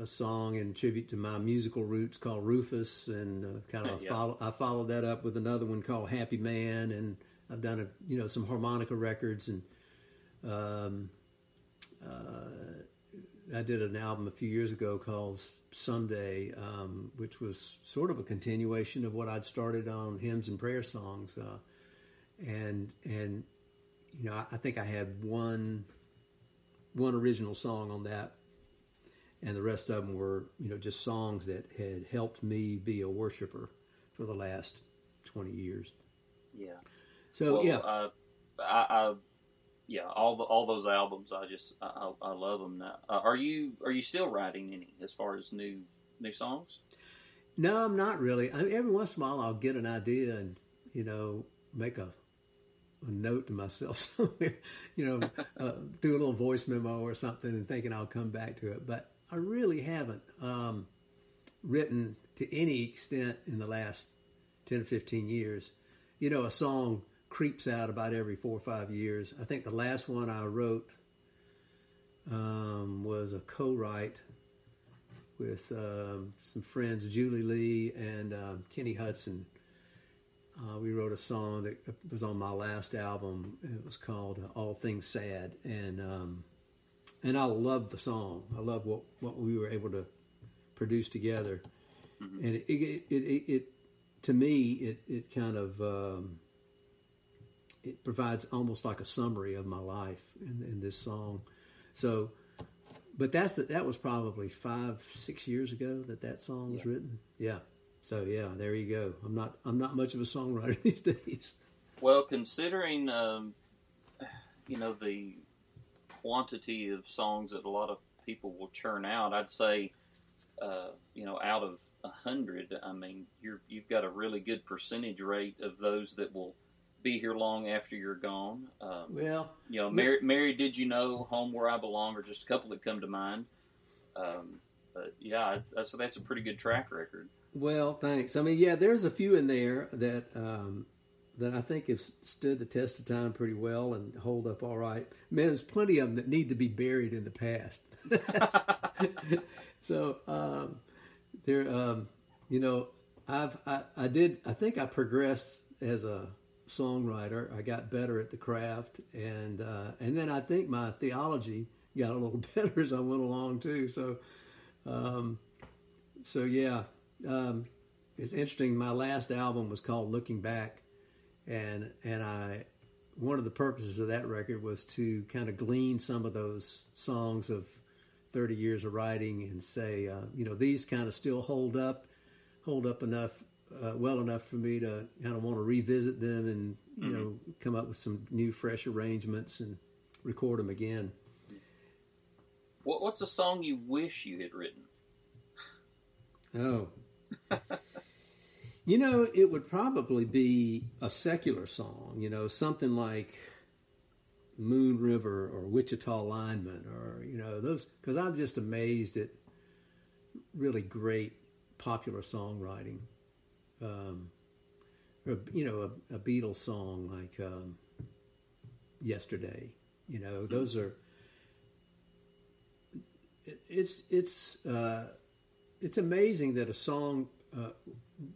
a song in tribute to my musical roots called rufus and uh, kind of *laughs* yeah. follow, i followed that up with another one called happy man and i've done a you know some harmonica records and um, uh, I did an album a few years ago called Someday, um, which was sort of a continuation of what I'd started on hymns and prayer songs, uh, and and you know I, I, think I had one one original song on that, and the rest of them were you know just songs that had helped me be a worshiper for the last twenty years. Yeah. So well, yeah, uh, I, I yeah, all the, all those albums, I just I, I love them. Now, uh, are you are you still writing any as far as new new songs? No, I'm not really. I mean, every once in a while, I'll get an idea and you know make a a note to myself *laughs* somewhere, you know, uh, do a little voice memo or something, and thinking I'll come back to it. But I really haven't um, written to any extent in the last ten or fifteen years. You know, a song creeps out about every four or five years. I think the last one I wrote um, was a co-write with um, some friends, Julie Lee and um, Kenny Hudson. Uh, we wrote a song that was on my last album. It was called "All Things Sad," and um, and I love the song. I love what, what we were able to produce together, mm-hmm. and it it, it, it, it, to me it it kind of um, it provides almost like a summary of my life in, in this song. So, but that's the, that was probably five six years ago that that song was written. Yeah. So yeah, there you go. I'm not I'm not much of a songwriter *laughs* these days. Well, considering um, you know the quantity of songs that a lot of people will churn out, I'd say uh, you know out of a hundred, I mean you're you've got a really good percentage rate of those that will be here long after you're gone. Um, Well, you know, Mary, Mary, did you know home where I belong, or just a couple that come to mind. Um, but yeah, so that's a pretty good track record. Well, thanks. I mean, yeah, there's a few in there that um, that I think have stood the test of time pretty well and hold up all right. I mean, there's plenty of them that need to be buried in the past. *laughs* so um, there, um, you know, I've I, I did I think I progressed as a songwriter. I got better at the craft, and uh, and then I think my theology got a little *laughs* better as I went along too. So, um, so yeah, um, it's interesting. My last album was called Looking Back, and and I one of the purposes of that record was to kind of glean some of those songs of 30 years of writing and say, uh, you know, these kind of still hold up, hold up enough, uh, well enough for me to kind of want to revisit them and you mm-hmm. know come up with some new, fresh arrangements and record them again. What, what's a song you wish you had written? Oh, *laughs* you know, it would probably be a secular song, you know, something like Moon River or Wichita Lineman or, you know, those, because I'm just amazed at really great popular songwriting. Um, or, you know, a, a Beatles song like um, Yesterday, you know, those are, it's, it's, uh, it's amazing that a song, uh,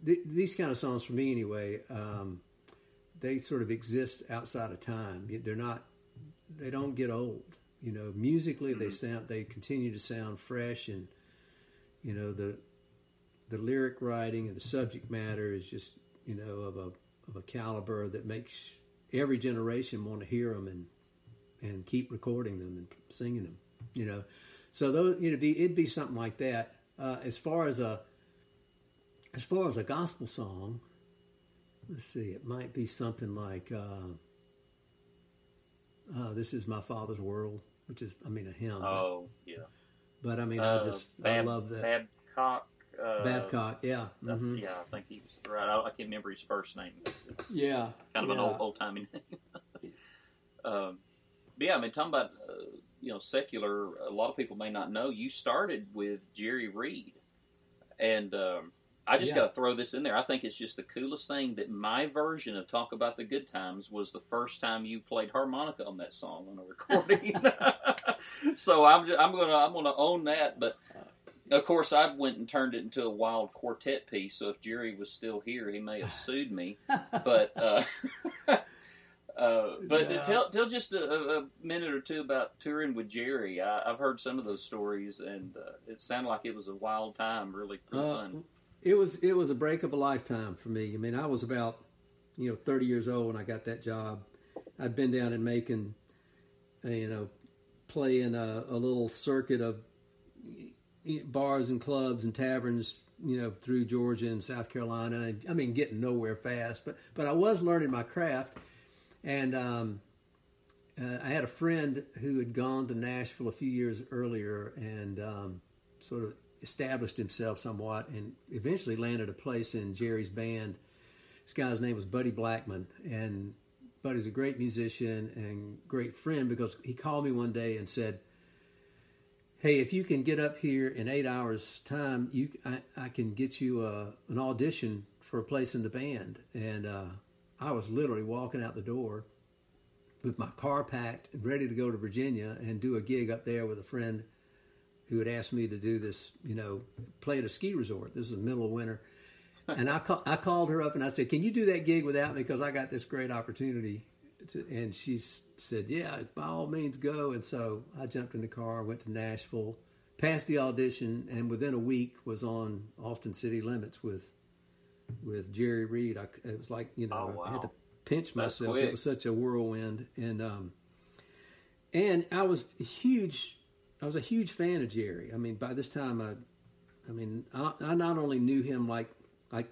th- these kind of songs for me anyway, um, they sort of exist outside of time. They're not, they don't get old. You know, musically mm-hmm. they sound, they continue to sound fresh, and you know the the lyric writing and the subject matter is just you know of a of a caliber that makes every generation want to hear them and and keep recording them and singing them. You know, so those you know be it'd be something like that. Uh, as far as a as far as a gospel song, let's see, it might be something like uh, uh, "This Is My Father's World," which is, I mean, a hymn. Oh, but, yeah. But I mean, I uh, just Bab- I love that. Babcock. Uh, Babcock, yeah, mm-hmm. yeah, I think he was right. I, I, can't remember his first name. Yeah, kind of yeah. an old old timey name. *laughs* um, but yeah, I mean, talking about uh, you know secular, a lot of people may not know you started with Jerry Reed, and um, I just yeah. got to throw this in there. I think it's just the coolest thing that my version of "Talk About the Good Times" was the first time you played harmonica on that song on a recording. *laughs* *laughs* so I'm just, I'm gonna I'm gonna own that, but. Of course, I went and turned it into a wild quartet piece. So if Jerry was still here, he may have *laughs* sued me. But uh, uh, but yeah. tell tell just a, a, minute or two about touring with Jerry. I, have heard some of those stories, and uh, it sounded like it was a wild time, really, really uh, fun. It was it was a break of a lifetime for me. I mean, I was about you know 30 years old when I got that job. I'd been down in Macon, uh, you know, playing a, a little circuit of bars and clubs and taverns you know through Georgia and South Carolina. I mean, getting nowhere fast, but but I was learning my craft, and um, uh, I had a friend who had gone to Nashville a few years earlier and um, sort of established himself somewhat and eventually landed a place in Jerry's band. This guy's name was Buddy Blackman, and Buddy's a great musician and great friend because he called me one day and said, "Hey, if you can get up here in eight hours' time, you I, I can get you a, uh, an audition for a place in the band." And uh, I was literally walking out the door with my car packed and ready to go to Virginia and do a gig up there with a friend who had asked me to do this, you know, play at a ski resort. This is the middle of winter. And I, call, I called her up and I said, Can you do that gig without me? Because I got this great opportunity. To, and she said, Yeah, by all means go. And so I jumped in the car, went to Nashville, passed the audition, and within a week was on Austin City Limits with with Jerry Reed. I, it was like you know oh, wow. I had to pinch myself. It was such a whirlwind, and um, and I was huge I was a huge fan of Jerry. I mean, by this time, I, I mean, I, I not only knew him like like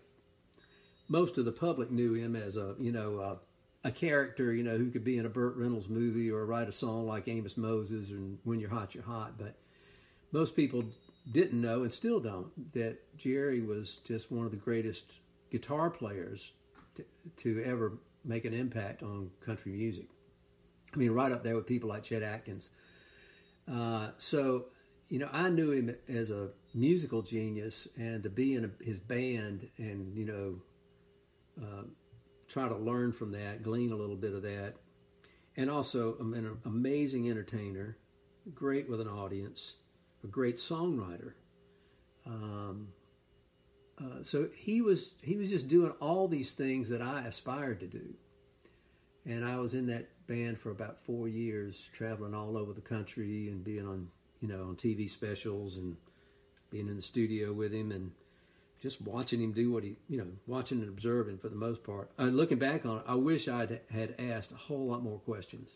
most of the public knew him as a you know uh, a character, you know, who could be in a Burt Reynolds movie or write a song like Amos Moses and When You're Hot, You're Hot. But most people didn't know and still don't that Jerry was just one of the greatest guitar players to, to ever make an impact on country music. I mean, right up there with people like Chet Atkins. Uh, so, you know, I knew him as a musical genius, and to be in a, his band and you know, uh, try to learn from that, glean a little bit of that, and also I'm an amazing entertainer, great with an audience, a great songwriter. Um, uh, so he was he was just doing all these things that I aspired to do, and I was in that band for about four years, traveling all over the country and being on you know on TV specials and being in the studio with him and just watching him do what he you know watching and observing for the most part. And looking back on it, I wish I had asked a whole lot more questions.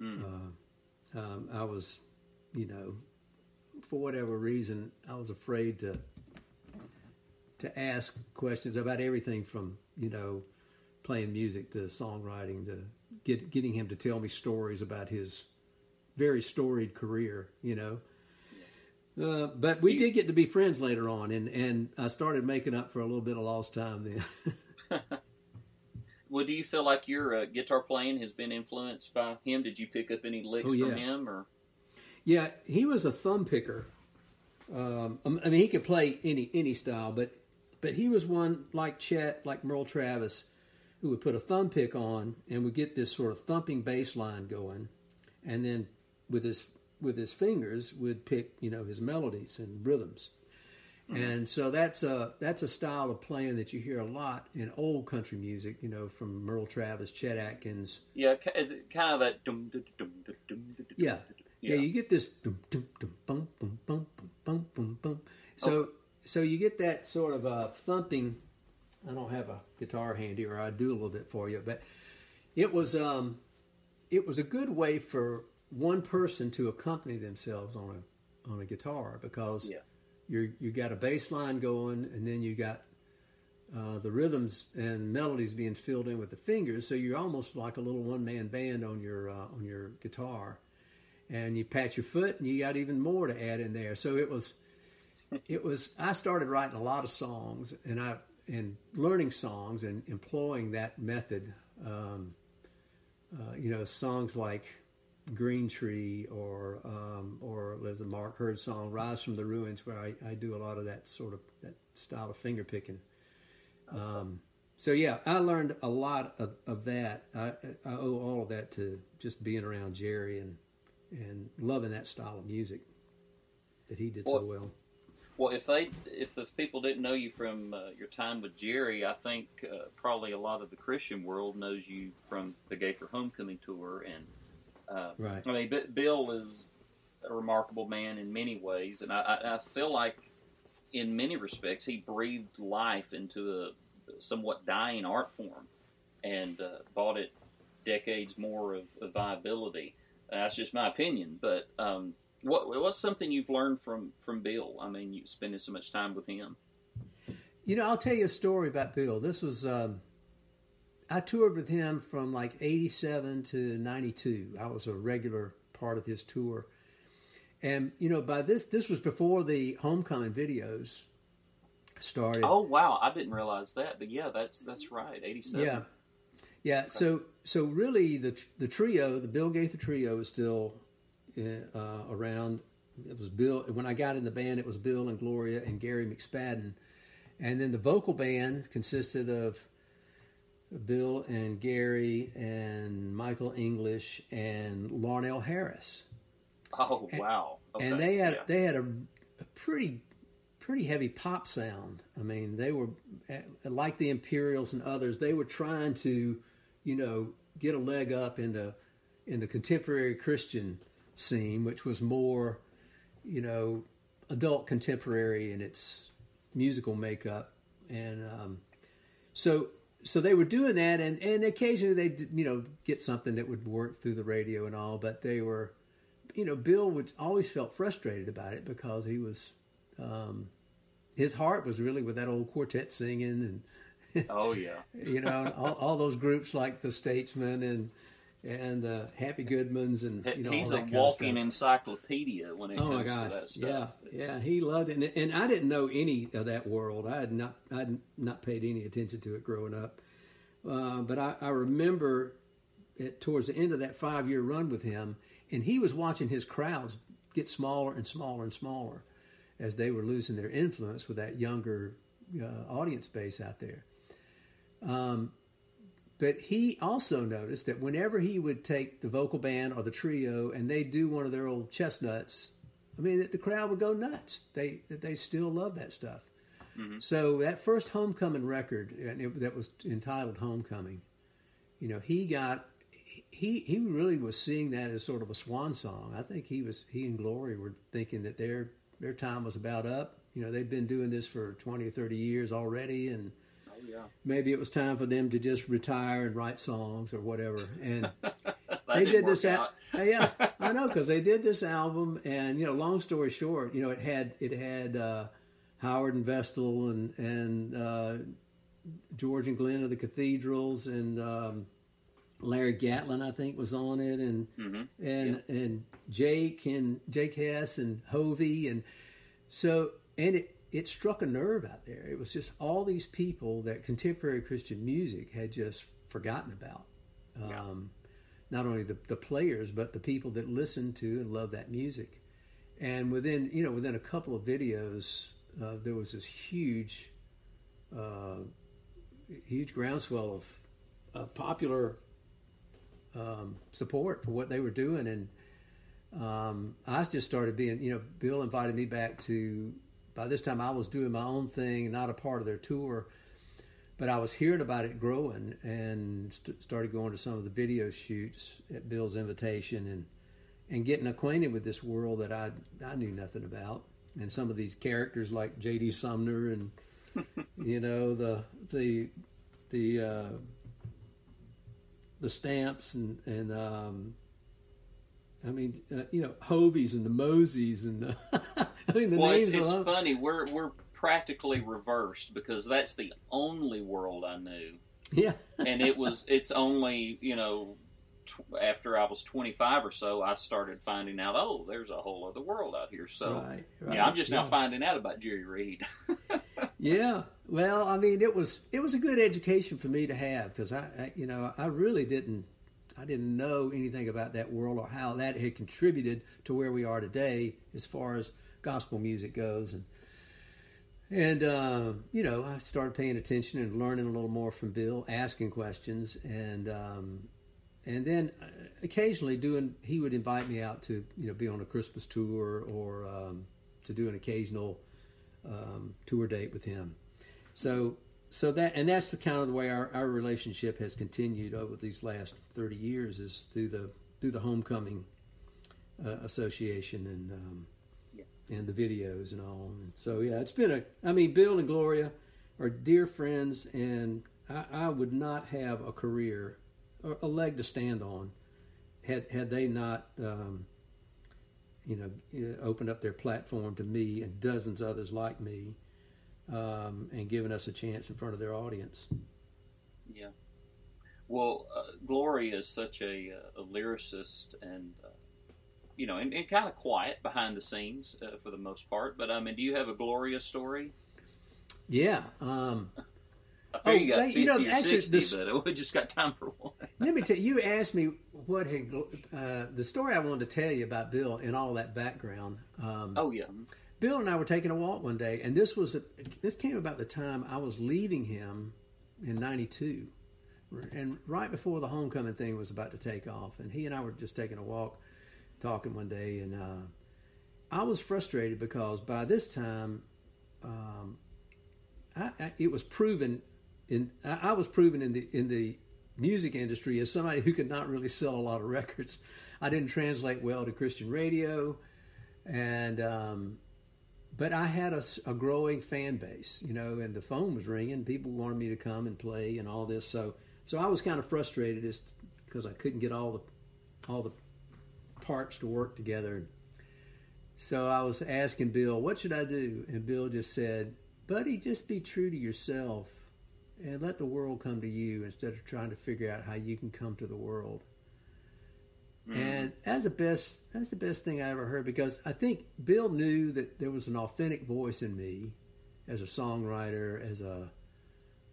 Mm. Uh, um, I was, you know, for whatever reason, I was afraid to to ask questions about everything from you know playing music to songwriting to get, getting him to tell me stories about his very storied career, you know. Uh, but we did get to be friends later on, and, and I started making up for a little bit of lost time then. *laughs* well, do you feel like your uh, guitar playing has been influenced by him? Did you pick up any licks oh, yeah. from him, or? Yeah, he was a thumb picker. Um, I mean, he could play any any style, but but he was one like Chet, like Merle Travis, who would put a thumb pick on and would get this sort of thumping bass line going, and then with his with his fingers would pick you know his melodies and rhythms. Mm-hmm. And so that's a that's a style of playing that you hear a lot in old country music, you know, from Merle Travis, Chet Atkins. Yeah, it's kind of that. Dum, dum, dum, yeah. yeah, yeah. You get this dum dum dum bum bum bum bum bum bum. So oh. so you get that sort of a thumping I don't have a guitar handy, or I'd do a little bit for you. But it was um, it was a good way for one person to accompany themselves on a on a guitar because yeah. you you got a bass line going, and then you got uh, the rhythms and melodies being filled in with the fingers. So you're almost like a little one man band on your uh, on your guitar, and you pat your foot, and you got even more to add in there. So it was it was. I started writing a lot of songs, and I and learning songs and employing that method. Um, uh, you know, songs like Green Tree or um, or there's a Mark Heard song, Rise from the Ruins, where I, I do a lot of that sort of that style of finger picking. Um, so yeah, I learned a lot of, of that. I, I, owe all of that to just being around Jerry and and loving that style of music that he did well, so well. Well, if they if the people didn't know you from uh, your time with Jerry, I think uh, probably a lot of the Christian world knows you from the Gaither Homecoming tour, and uh, right. I mean, B- Bill is a remarkable man in many ways, and I, I, feel like in many respects he breathed life into a somewhat dying art form, and uh, brought it decades more of, of viability. That's just my opinion, but. Um, what what's something you've learned from from Bill? I mean, you spending so much time with him. You know, I'll tell you a story about Bill. This was um, I toured with him from like '87 to '92. I was a regular part of his tour, and you know, by this this was before the homecoming videos started. Oh wow, I didn't realize that, but yeah, that's that's right, '87. Yeah, yeah. So so really, the the trio, the Bill Gaither trio, is still uh, around. It was Bill. When I got in the band, it was Bill and Gloria and Gary McSpadden, and then the vocal band consisted of Bill and Gary and Michael English and Larnell Harris. Oh wow! Okay. And they had yeah. they had a, a, pretty pretty heavy pop sound. I mean, they were eh, like the Imperials and others. They were trying to, you know, get a leg up in the in the contemporary Christian scene, which was more, you know, adult contemporary in its musical makeup, and um, so so they were doing that, and and occasionally they you know get something that would work through the radio and all, but they were you know, Bill would always felt frustrated about it because he was, um, his heart was really with that old quartet singing and, oh yeah, *laughs* you know, all, all those groups like the Statesmen and and uh, Happy Goodmans and you know, he's a walking kind of encyclopedia when it Oh my comes to that stuff. Yeah, It's- yeah, he loved it, and, and I didn't know any of that world. I had not, I had not paid any attention to it growing up. Uh, but I, I remember towards the end of that five year run with him, and he was watching his crowds get smaller and smaller and smaller as they were losing their influence with that younger uh, audience base out there. Um, but he also noticed that whenever he would take the vocal band or the trio and they do one of their old chestnuts, I mean, the crowd would go nuts. They they still love that stuff. Mm-hmm. So that first homecoming record, and it, that was entitled "Homecoming," you know, he got he he really was seeing that as sort of a swan song. I think he was he and Glory were thinking that their their time was about up. You know, they've been doing this for twenty or thirty years already, and yeah. maybe it was time for them to just retire and write songs or whatever. And *laughs* they didn't this out. out. yeah, *laughs* I know because they did this album, and you know, long story short, you know, it had it had uh, Howard and Vestal and and uh, George and Glenn of the Cathedrals and um, Larry Gatlin, I think, was on it, and Mm-hmm. and and Jake and Jake Hess and Hovie, and so and it it struck a nerve out there. It was just all these people that contemporary Christian music had just forgotten about. Um, Not only the, the players, but the people that listened to and love that music. And within you know within a couple of videos, uh, there was this huge, uh, huge groundswell of uh, popular um, support for what they were doing, and um, I just started being, you know, Bill invited me back to. By this time, I was doing my own thing, not a part of their tour, but I was hearing about it growing and st- started going to some of the video shoots at Bill's invitation and and getting acquainted with this world that I I knew nothing about, and some of these characters like J.D. Sumner and *laughs* you know the the the uh, the stamps and and um, I mean uh, you know Hovies and the Moseys and the *laughs* I mean the Well, it's, names it's alone- funny. We're we're practically reversed because that's the only world I knew, yeah *laughs* and it was it's only you know tw- after I was twenty five or so I started finding out. Oh, there's a whole other world out here. So right, right yeah, I'm just now finding out about Jerry Reed. *laughs* Yeah, well, I mean, it was it was a good education for me to have because I, I, you know, I really didn't I didn't know anything about that world or how that had contributed to where we are today as far as gospel music goes, and and uh, you know, I started paying attention and learning a little more from Bill, asking questions, and um, and then uh, occasionally doing he would invite me out to you know be on a Christmas tour or um, to do an occasional um, tour date with him. So so that and that's the kind of the way our, our relationship has continued over these last thirty years is through the through the homecoming uh, association and um, and the videos and all. And so yeah, it's been a. I mean, Bill and Gloria are dear friends, and I, I would not have a career or a leg to stand on had had they not. Um, you know, opened up their platform to me and dozens others like me, um, and giving us a chance in front of their audience. Yeah. Well, uh, Gloria is such a, uh, a lyricist and, uh, you know, and, and kind of quiet behind the scenes uh, for the most part. But, I mean, do you have a Gloria story? Yeah. Um, I figure Oh, you got well, 50 you know, or actually, 60, this- but *laughs* we just got time for one. let me tell you, you asked me what had uh, the story I wanted to tell you about Bill and all that background. Um, Oh, yeah. Bill and I were taking a walk one day, and this was this came about the time I was leaving him in '92, and right before the homecoming thing was about to take off, and he and I were just taking a walk, talking one day, and uh, I was frustrated because by this time, um, I, I, it was proven in I, I was proven in the in the music industry as somebody who could not really sell a lot of records. I didn't translate well to Christian radio, and um, but I had a growing fan base, you know, and the phone was ringing. People wanted me to come and play and all this. So, so I was kind of frustrated as because I couldn't get all the all the parts to work together. So I was asking Bill, what should I do? And Bill just said, buddy, just be true to yourself and let the world come to you instead of trying to figure out how you can come to the world. Mm. And that's the best that's the best thing I ever heard because I think Bill knew that there was an authentic voice in me as a songwriter, as a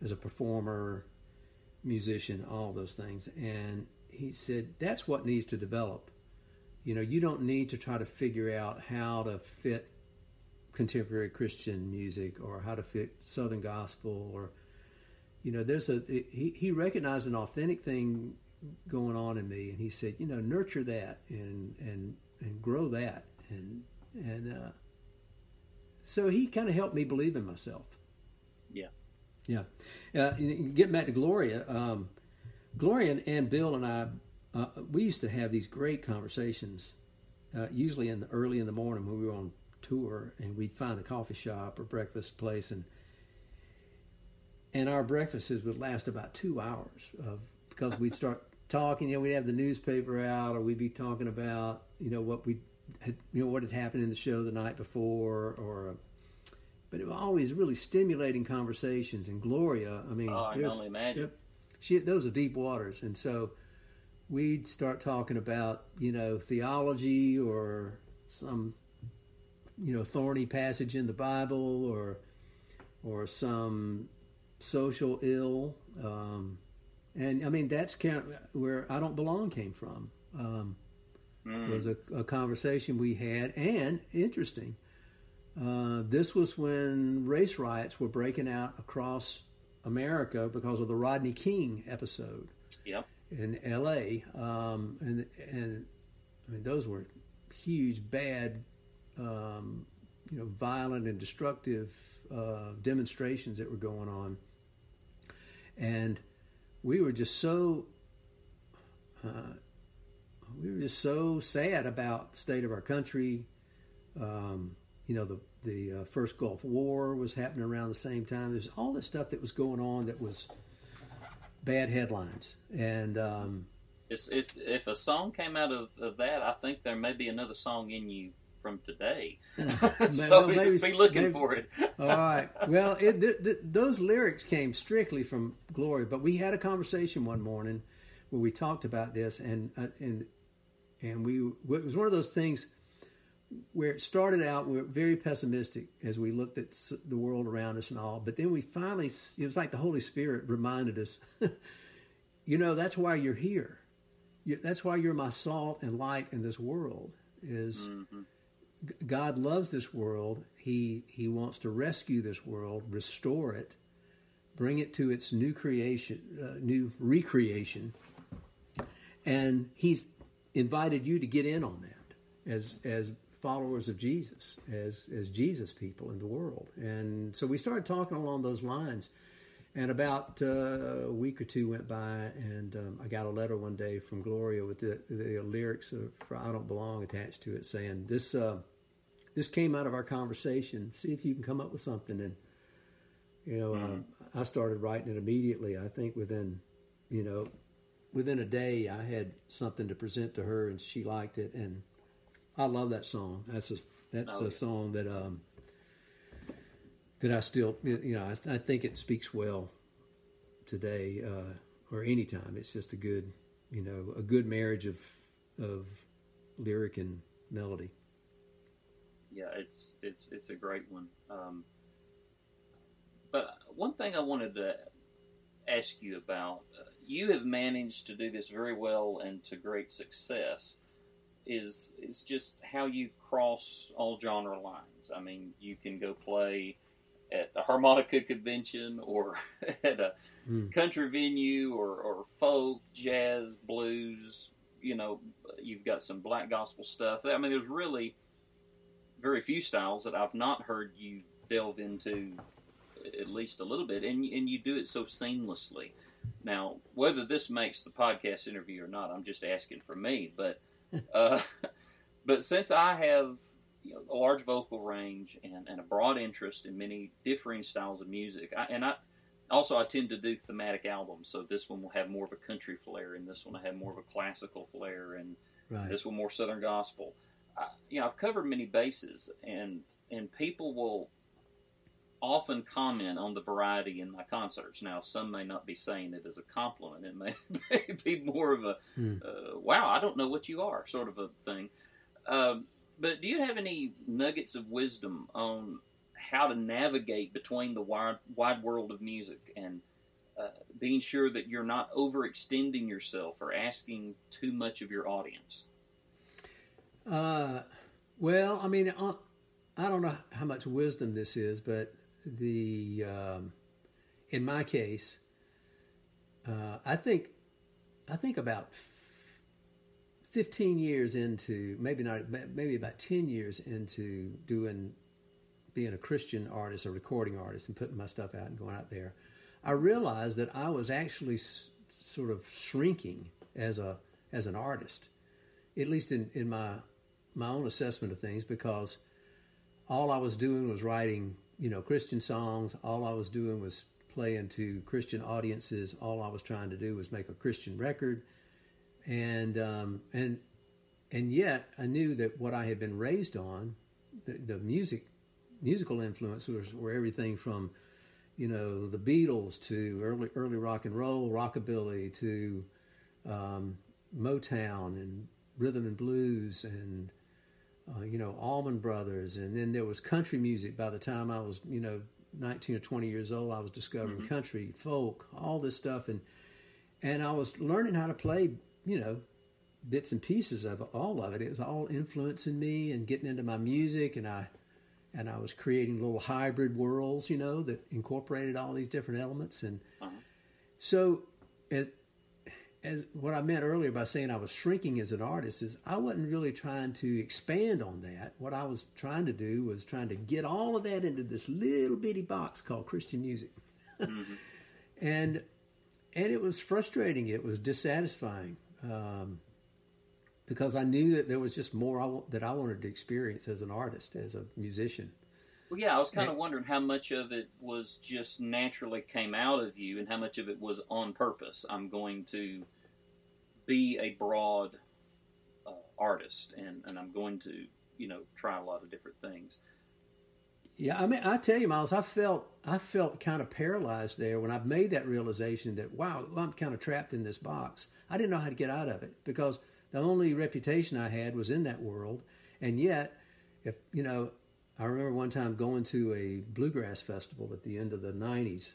as a performer, musician, all those things. And he said that's what needs to develop. You know, you don't need to try to figure out how to fit contemporary Christian music or how to fit Southern gospel or you know, there's a he, he recognized an authentic thing going on in me, and he said, you know, nurture that and and and grow that, and and uh, so he kind of helped me believe in myself. Yeah, yeah. Uh, getting back to Gloria, um, Gloria and, and, Bill and I, uh, we used to have these great conversations, uh, usually in the early in the morning when we were on tour, and we'd find a coffee shop or breakfast place and and our breakfasts would last about two hours of, because we'd start talking. You know, we'd have the newspaper out, or we'd be talking about you know what we had, you know what had happened in the show the night before, or. But it was always really stimulating conversations. And Gloria, I mean, oh, I can only imagine. She, those are deep waters, and so we'd start talking about you know theology or some you know thorny passage in the Bible or or some social ill. Um, and I mean, that's kind of where I don't belong came from. Um, mm. Was a, a, conversation we had, and interesting. Uh, this was when race riots were breaking out across America because of the Rodney King episode. Yep. In L.A. Um, and and I mean, those were huge, bad, um, you know, violent and destructive uh, demonstrations that were going on and we were just so uh, we were just so sad about the state of our country. Um, you know, the the uh, first Gulf War was happening around the same time. There's all this stuff that was going on that was bad headlines, and um, it's, it's if a song came out of, of that, I think there may be another song in you from today. *laughs* *laughs* so well, maybe, be looking maybe, for it. *laughs* all right. Well, it, th- th- those lyrics came strictly from Gloria, but we had a conversation one morning where we talked about this, and uh, and and we it was one of those things where it started out we were very pessimistic as we looked at the world around us and all, but then we finally it was like the Holy Spirit reminded us, you know, that's why you're here. that's why you're my salt and light in this world. Is mm-hmm God loves this world. He he wants to rescue this world, restore it, bring it to its new creation, uh, new recreation, and He's invited you to get in on that as as followers of Jesus, as as Jesus people in the world. And so we started talking along those lines. And about uh, a week or two went by, and um, I got a letter one day from Gloria with the, the lyrics of, for "I Don't Belong" attached to it, saying this. Uh, this came out of our conversation. See if you can come up with something. And you know, mm-hmm. um, I started writing it immediately. I think within, you know, within a day, I had something to present to her, and she liked it. And I love that song. That's a that's oh, a yeah. song that um that I still you know I, I think it speaks well today uh, or anytime. It's just a good you know a good marriage of of lyric and melody yeah, it's it's it's a great one. Um, but one thing I wanted to ask you about, uh, you have managed to do this very well and to great success. Is is just how you cross all genre lines. I mean, you can go play at a harmonica convention or *laughs* at a mm. country venue or, or folk, jazz, blues. You know, you've got some black gospel stuff. I mean, there's really very few styles that I've not heard you delve into at least a little bit, and and you do it so seamlessly. Now, whether this makes the podcast interview or not, I'm just asking for me. But *laughs* uh, but since I have you know, a large vocal range and, and a broad interest in many differing styles of music, I, and I also I tend to do thematic albums. So this one will have more of a country flair, and this one will have more of a classical flair, and Right. This one more Southern gospel. I, you know, I've covered many bases, and and people will often comment on the variety in my concerts. Now, some may not be saying it as a compliment; it may, *laughs* may be more of a Hmm. uh, "Wow, I don't know what you are" sort of a thing. Um, but do you have any nuggets of wisdom on how to navigate between the wide, wide world of music and uh, being sure that you're not overextending yourself or asking too much of your audience? Uh, well, I mean, I don't know how much wisdom this is, but the um, in my case, uh, I think I think about fifteen years into maybe not maybe about ten years into doing being a Christian artist, a recording artist, and putting my stuff out and going out there, I realized that I was actually s- sort of shrinking as a as an artist, at least in, in my my own assessment of things, because all I was doing was writing, you know, Christian songs. All I was doing was playing to Christian audiences. All I was trying to do was make a Christian record, and um, and and yet I knew that what I had been raised on, the, the music, musical influences were everything from, you know, the Beatles to early early rock and roll, rockabilly to um, Motown and rhythm and blues and uh, you know Allman Brothers, and then there was country music. By the time I was you know nineteen or twenty years old, I was discovering country, folk, all this stuff, and and I was learning how to play you know bits and pieces of all of it. It was all influencing me and getting into my music, and I and I was creating little hybrid worlds, you know, that incorporated all these different elements, and so as, as what I meant earlier by saying I was shrinking as an artist is I wasn't really trying to expand on that. What I was trying to do was trying to get all of that into this little bitty box called Christian music, *laughs* and and it was frustrating. It was dissatisfying um, because I knew that there was just more I, wa- that I wanted to experience as an artist, as a musician. Well, yeah, I was kind of wondering how much of it was just naturally came out of you, and how much of it was on purpose. I'm going to be a broad uh, artist, and, and I'm going to, you know, try a lot of different things. Yeah, I mean, I tell you, Miles, I felt I felt kind of paralyzed there when I made that realization that wow, I'm kind of trapped in this box. I didn't know how to get out of it because the only reputation I had was in that world, and yet, if you know, I remember one time going to a bluegrass festival at the end of the '90s,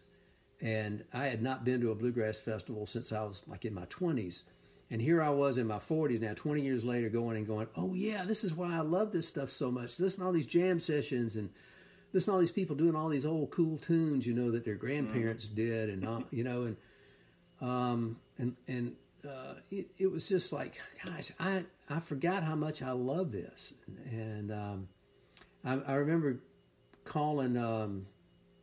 and I had not been to a bluegrass festival since I was like in my 20s. And here I was in my 40s now, 20 years later, going and going, oh, yeah, this is why I love this stuff so much. Listen to all these jam sessions and listen to all these people doing all these old cool tunes, you know, that their grandparents did, and uh, you know, and um, and and uh, it, it was just like, gosh, I I forgot how much I love this, and um, I, I remember calling um,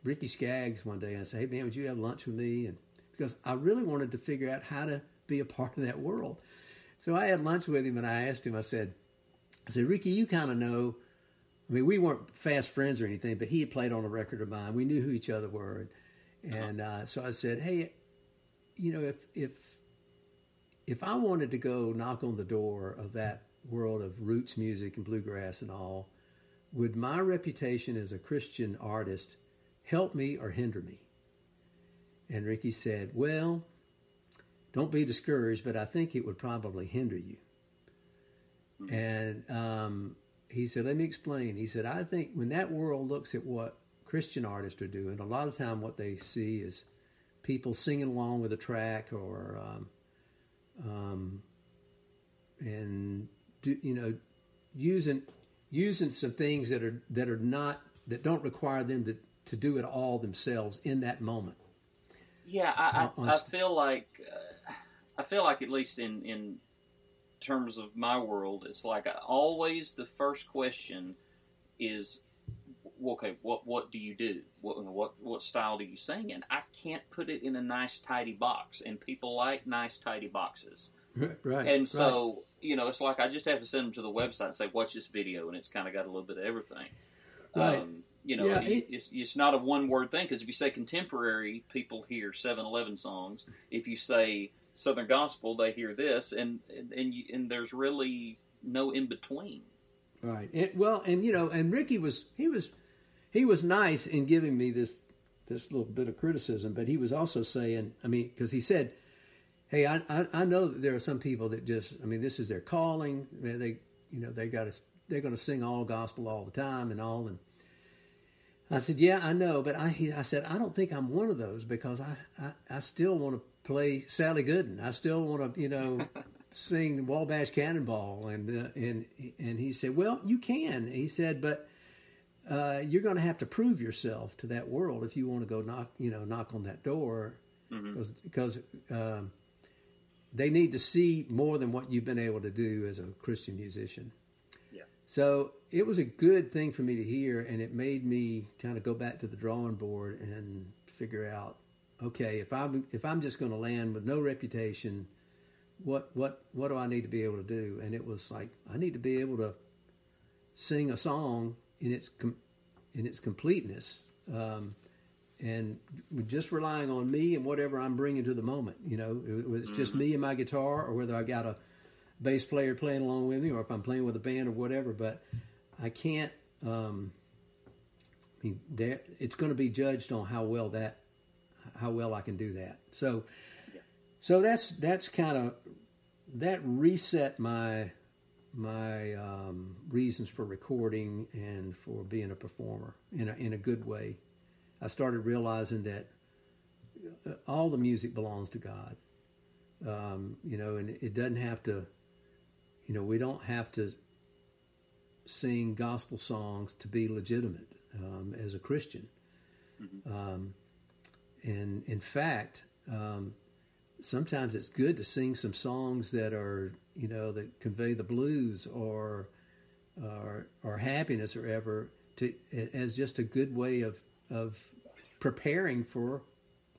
Ricky Skaggs one day and I said, "Hey man, would you have lunch with me?" And because I really wanted to figure out how to be a part of that world, so I had lunch with him and I asked him. I said, "I said Ricky, you kind of know." I mean, we weren't fast friends or anything, but he had played on a record of mine. We knew who each other were, and, and uh, so I said, "Hey, you know, if if if I wanted to go knock on the door of that world of roots music and bluegrass and all, would my reputation as a Christian artist help me or hinder me?" And Ricky said, "Well, don't be discouraged, but I think it would probably hinder you." And um, he said, "Let me explain." He said, "I think when that world looks at what Christian artists are doing, a lot of time what they see is people singing along with a track or, um, um, and do, you know, using using some things that are that are not that don't require them to to do it all themselves in that moment." Yeah, I, I, I feel like uh, I feel like at least in in terms of my world, it's like I, always the first question is, okay, what what do you do? What what what style do you sing? in? I can't put it in a nice tidy box, and people like nice tidy boxes. Right, right. And so you know, it's like I just have to send them to the website and say, watch this video, and it's kind of got a little bit of everything. Right. Um, you know, Yeah, it- it- it's, it's not a one word thing because if you say contemporary, people hear 7 Eleven songs. If you say Southern gospel, they hear this, and and and, you, and there's really no in between. Right. And, well, and you know, and Ricky was he was he was nice in giving me this this little bit of criticism, but he was also saying, I mean, because he said, "Hey, I, I, I know that there are some people that just, I mean, this is their calling. They, you know, they got to, they're going to sing all gospel all the time and all." And I said, "Yeah, I know, but I, he, I said I don't think I'm one of those because I, I, I still want to play Sally Gooden. I still want to, you know." *laughs* sing Wabash Cannonball, and uh, and and he said, "Well, you can." He said, "But uh, you're going to have to prove yourself to that world if you want to go knock, you know, knock on that door, because mm-hmm. because um, they need to see more than what you've been able to do as a Christian musician." Yeah. So it was a good thing for me to hear, and it made me kind of go back to the drawing board and figure out, okay, if I'm if I'm just going to land with no reputation what what what do I need to be able to do? And it was like I need to be able to sing a song in its com- in its completeness, um, and just relying on me and whatever I'm bringing to the moment. You know, it's just mm-hmm. me and my guitar, or whether I've got a bass player playing along with me, or if I'm playing with a band or whatever. But I can't. Um, I mean, there, it's going to be judged on how well that how well I can do that. So so that's that's kind of that reset my my um, reasons for recording and for being a performer in a, in a good way. I started realizing that uh, all the music belongs to God, um, you know, and it doesn't have to, you know, we don't have to sing gospel songs to be legitimate um, as a Christian. Mm-hmm. Um, and in fact, um, sometimes it's good to sing some songs that are you know that convey the blues or or, or happiness or ever to as just a good way of of preparing for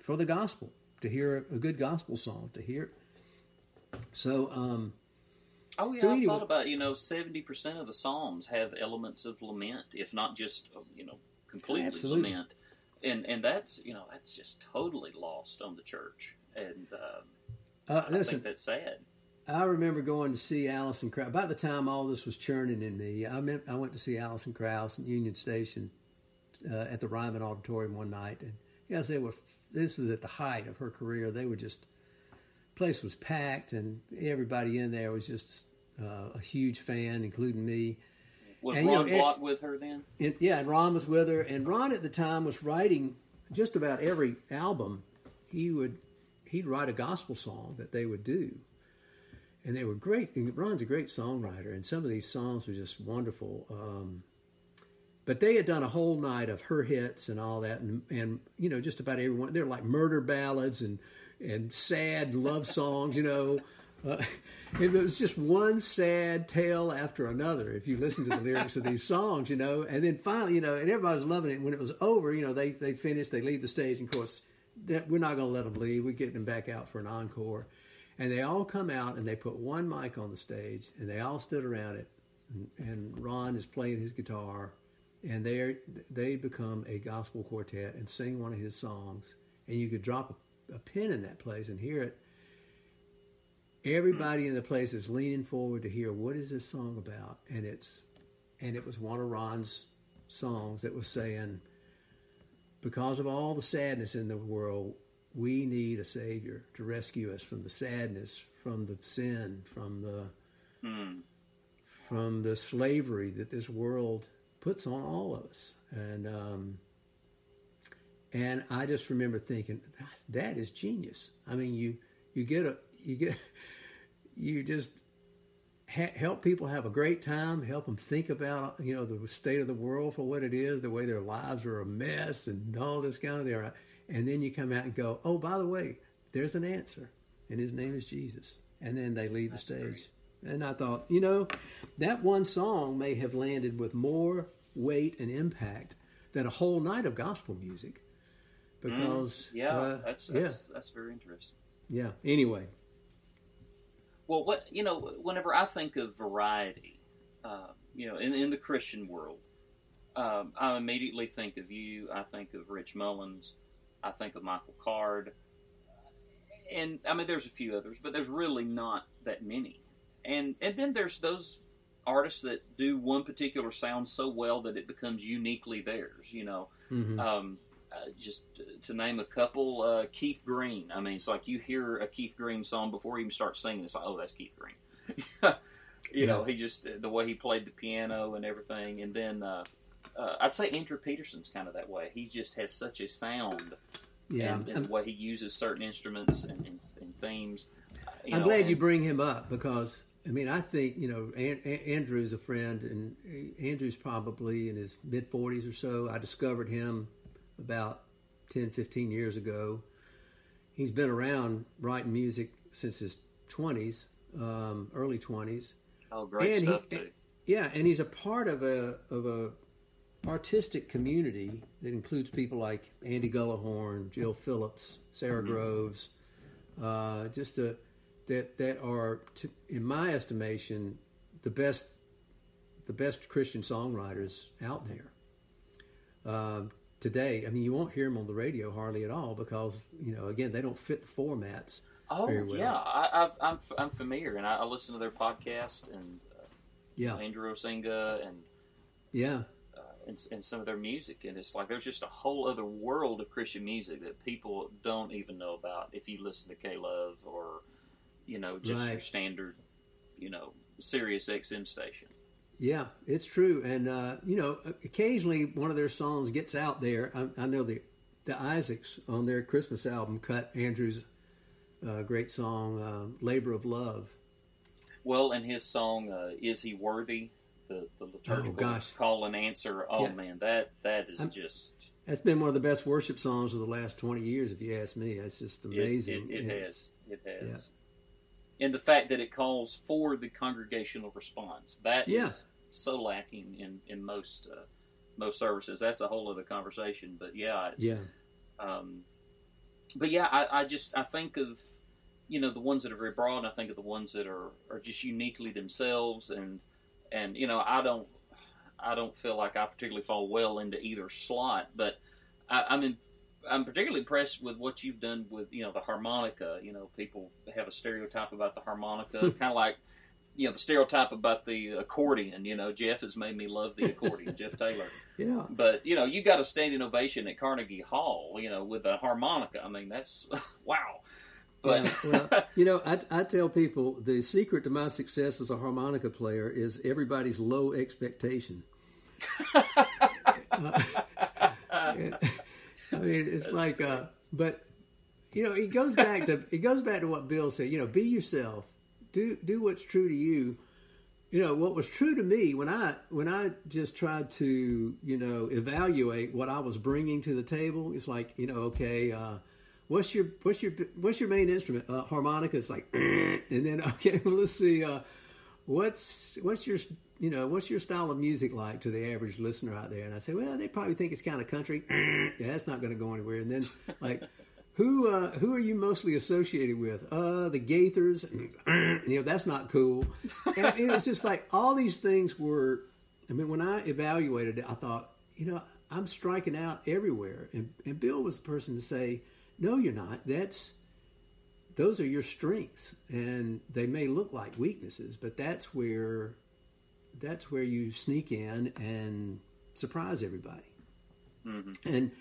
for the gospel to hear a good gospel song to hear so um Oh yeah, so I thought about you know seventy percent of the psalms have elements of lament, if not just you know completely absolutely. lament, and and that's you know that's just totally lost on the church and um, uh, listen, I think that's sad. I remember going to see Alison Krauss. By the time all this was churning in me, I, meant, I went to see Alison Krauss at Union Station uh, at the Ryman Auditorium one night, and yes, they were. This was at the height of her career. They were just place was packed, and everybody in there was just uh, a huge fan, including me. Was and, Ron you know, Block with her then? And, yeah, and Ron was with her, and Ron at the time was writing just about every album. He would he'd write a gospel song that they would do. And they were great. And Ron's a great songwriter, and some of these songs were just wonderful. Um, but they had done a whole night of her hits and all that, and, and you know, just about everyone. They're like murder ballads and and sad love songs, you know. Uh, *laughs* it was just one sad tale after another. If you listen to the lyrics of these songs, you know, and then finally, you know, and everybody was loving it. When it was over, you know, they they finished, they leave the stage, and of course, that we're not going to let them leave. We're getting them back out for an encore. And they all come out and they put one mic on the stage and they all stood around it. And, and Ron is playing his guitar and they they become a gospel quartet and sing one of his songs. And you could drop a, a pin in that place and hear it. Everybody in the place is leaning forward to hear what is this song about, and it's and it was one of Ron's songs that was saying, because of all the sadness in the world, we need a Savior to rescue us from the sadness, from the sin, from the mm. from the slavery that this world puts on all of us. And um, and I just remember thinking that is genius. I mean, you you get a you get *laughs* you just ha- help people have a great time, help them think about you know the state of the world for what it is, the way their lives are a mess, and all this kind of there. And then you come out and go, oh, by the way, there's an answer, and his name is Jesus. And then they leave That's the stage. Great. And I thought, you know, that one song may have landed with more weight and impact than a whole night of gospel music. Because mm, yeah, uh, that's, that's yeah. that's very interesting. Yeah. Anyway, well, what you know, whenever I think of variety, uh, you know, in, in the Christian world, um, I immediately think of you. I think of Rich Mullins. I think of Michael Card. and I mean, there's a few others, but there's really not that many. And and then there's those artists that do one particular sound so well that it becomes uniquely theirs. You know, Mhm. um, uh, just to name a couple, uh, Keith Green. I mean, it's like you hear a Keith Green song before you even start singing. It's like, oh, that's Keith Green. *laughs* you know, he just the way he played the piano and everything. And then uh, uh, I'd say Andrew Peterson's kind of that way. He just has such a sound yeah. and, and the way he uses certain instruments and, and, and themes. Uh, I'm know, glad you bring him up because I mean I think you know An- An- Andrew's a friend and Andrew's probably in his mid 40s or so. I discovered him about 10, 15 years ago. He's been around writing music since his 20s, um, early 20s. Oh, great and stuff. Yeah, and he's a part of a of a artistic community that includes people like Andy Gullahorn, Jill Phillips, Sara Mm-hmm. Groves, uh, just the that that are, to, in my estimation, the best the best Christian songwriters out there um, today. I mean, you won't hear them on the radio hardly at all because you know, again, they don't fit the formats. Oh well. yeah, I, I, I'm I'm familiar, and I, I listen to their podcast and uh, Yeah, Andrew Osenga and yeah, and, and some of their music, and it's like there's just a whole other world of Christian music that people don't even know about if you listen to K Love or you know just your standard you know Sirius XM station. Yeah, it's true, and uh, you know, occasionally one of their songs gets out there. I, I know the the Isaacs on their Christmas album cut Andrew's uh, great song uh, "Labor of Love." Well, and his song uh, "Is He Worthy," the the liturgical gosh. call and answer. Oh Yeah. man, that that is I'm- just That's been one of the best worship songs of the last twenty years, if you ask me. That's just amazing. It, it, It's- has. It has. yeah. And the fact that it calls for the congregational response that is Yeah. so lacking in in most uh, most services. That's a whole other conversation. But yeah, it's, Yeah, Um, but yeah, I, I just I think of you know the ones that are very broad. And I think of the ones that are are just uniquely themselves, and and you know I don't I don't feel like I particularly fall well into either slot, but I, I'm in, I'm particularly impressed with what you've done with you know the harmonica. You know, people have a stereotype about the harmonica, kind of like you know the stereotype about the accordion. You know, Jeff has made me love the accordion, *laughs* Jeff Taylor. yeah. But you know, you got a standing ovation at Carnegie Hall. You know, with a harmonica. I mean, that's *laughs* wow. But Yeah, well, you know, I, I tell people the secret to my success as a harmonica player is everybody's low expectation. *laughs* Uh, I mean, it's like, uh, but you know, it goes back to it goes back to what Bill said. You know, be yourself. Do do what's true to you. You know what was true to me when I when I just tried to you know evaluate what I was bringing to the table. It's like you know, okay, uh, what's your what's your what's your main instrument? Uh, harmonica. It's like, *clears throat* and then *laughs* okay, well, let's see. Uh, what's what's your you know what's your style of music like to the average listener out there? And I say, well, they probably think it's kind of country. *clears throat* yeah, that's not going to go anywhere. And then like. Who uh, who are you mostly associated with? Uh, the Gaithers. *clears throat* you know that's not cool. And it was just like all these things were. I mean, when I evaluated it, I thought, you know, I'm striking out everywhere. And, and Bill was the person to say, no, you're not. That's those are your strengths, and they may look like weaknesses, but that's where that's where you sneak in and surprise everybody. And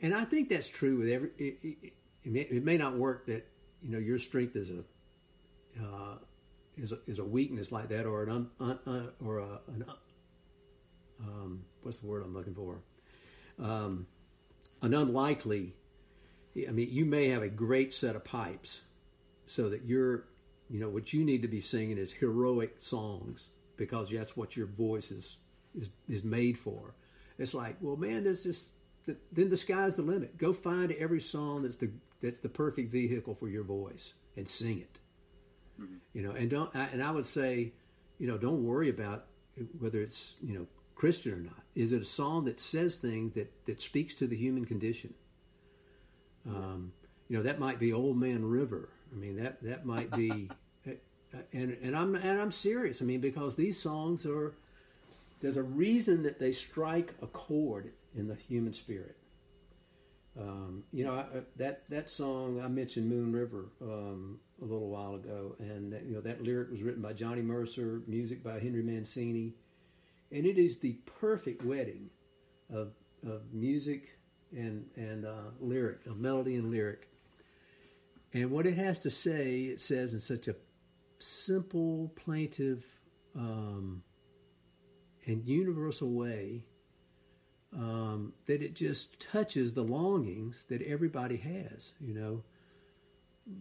and I think that's true with every. It, it, it, may, it may not work that you know your strength is a uh, is a, is a weakness like that, or an un, un, un, or a, an um, what's the word I'm looking for? Um, an unlikely. I mean, you may have a great set of pipes, so that you're, you know, what you need to be singing is heroic songs because that's what your voice is is, is made for. It's like, well, man, there's just then the sky's the limit. Go find every song that's the that's the perfect vehicle for your voice and sing it. You know, and don't I- and I would say, you know, don't worry about whether it's you know Christian or not. Is it a song that says things that that speaks to the human condition? Um, you know, that might be Old Man River. I mean, that that might be, *laughs* and and I'm and I'm serious. I mean, because these songs are there's a reason that they strike a chord in the human spirit. Um, you know I, that that song I mentioned Moon River um, a little while ago, and that, you know that lyric was written by Johnny Mercer, music by Henry Mancini, and it is the perfect wedding of of music and and uh, lyric, of melody and lyric. And what it has to say, it says in such a simple, plaintive, um, and universal way um, that it just touches the longings that everybody has. You know,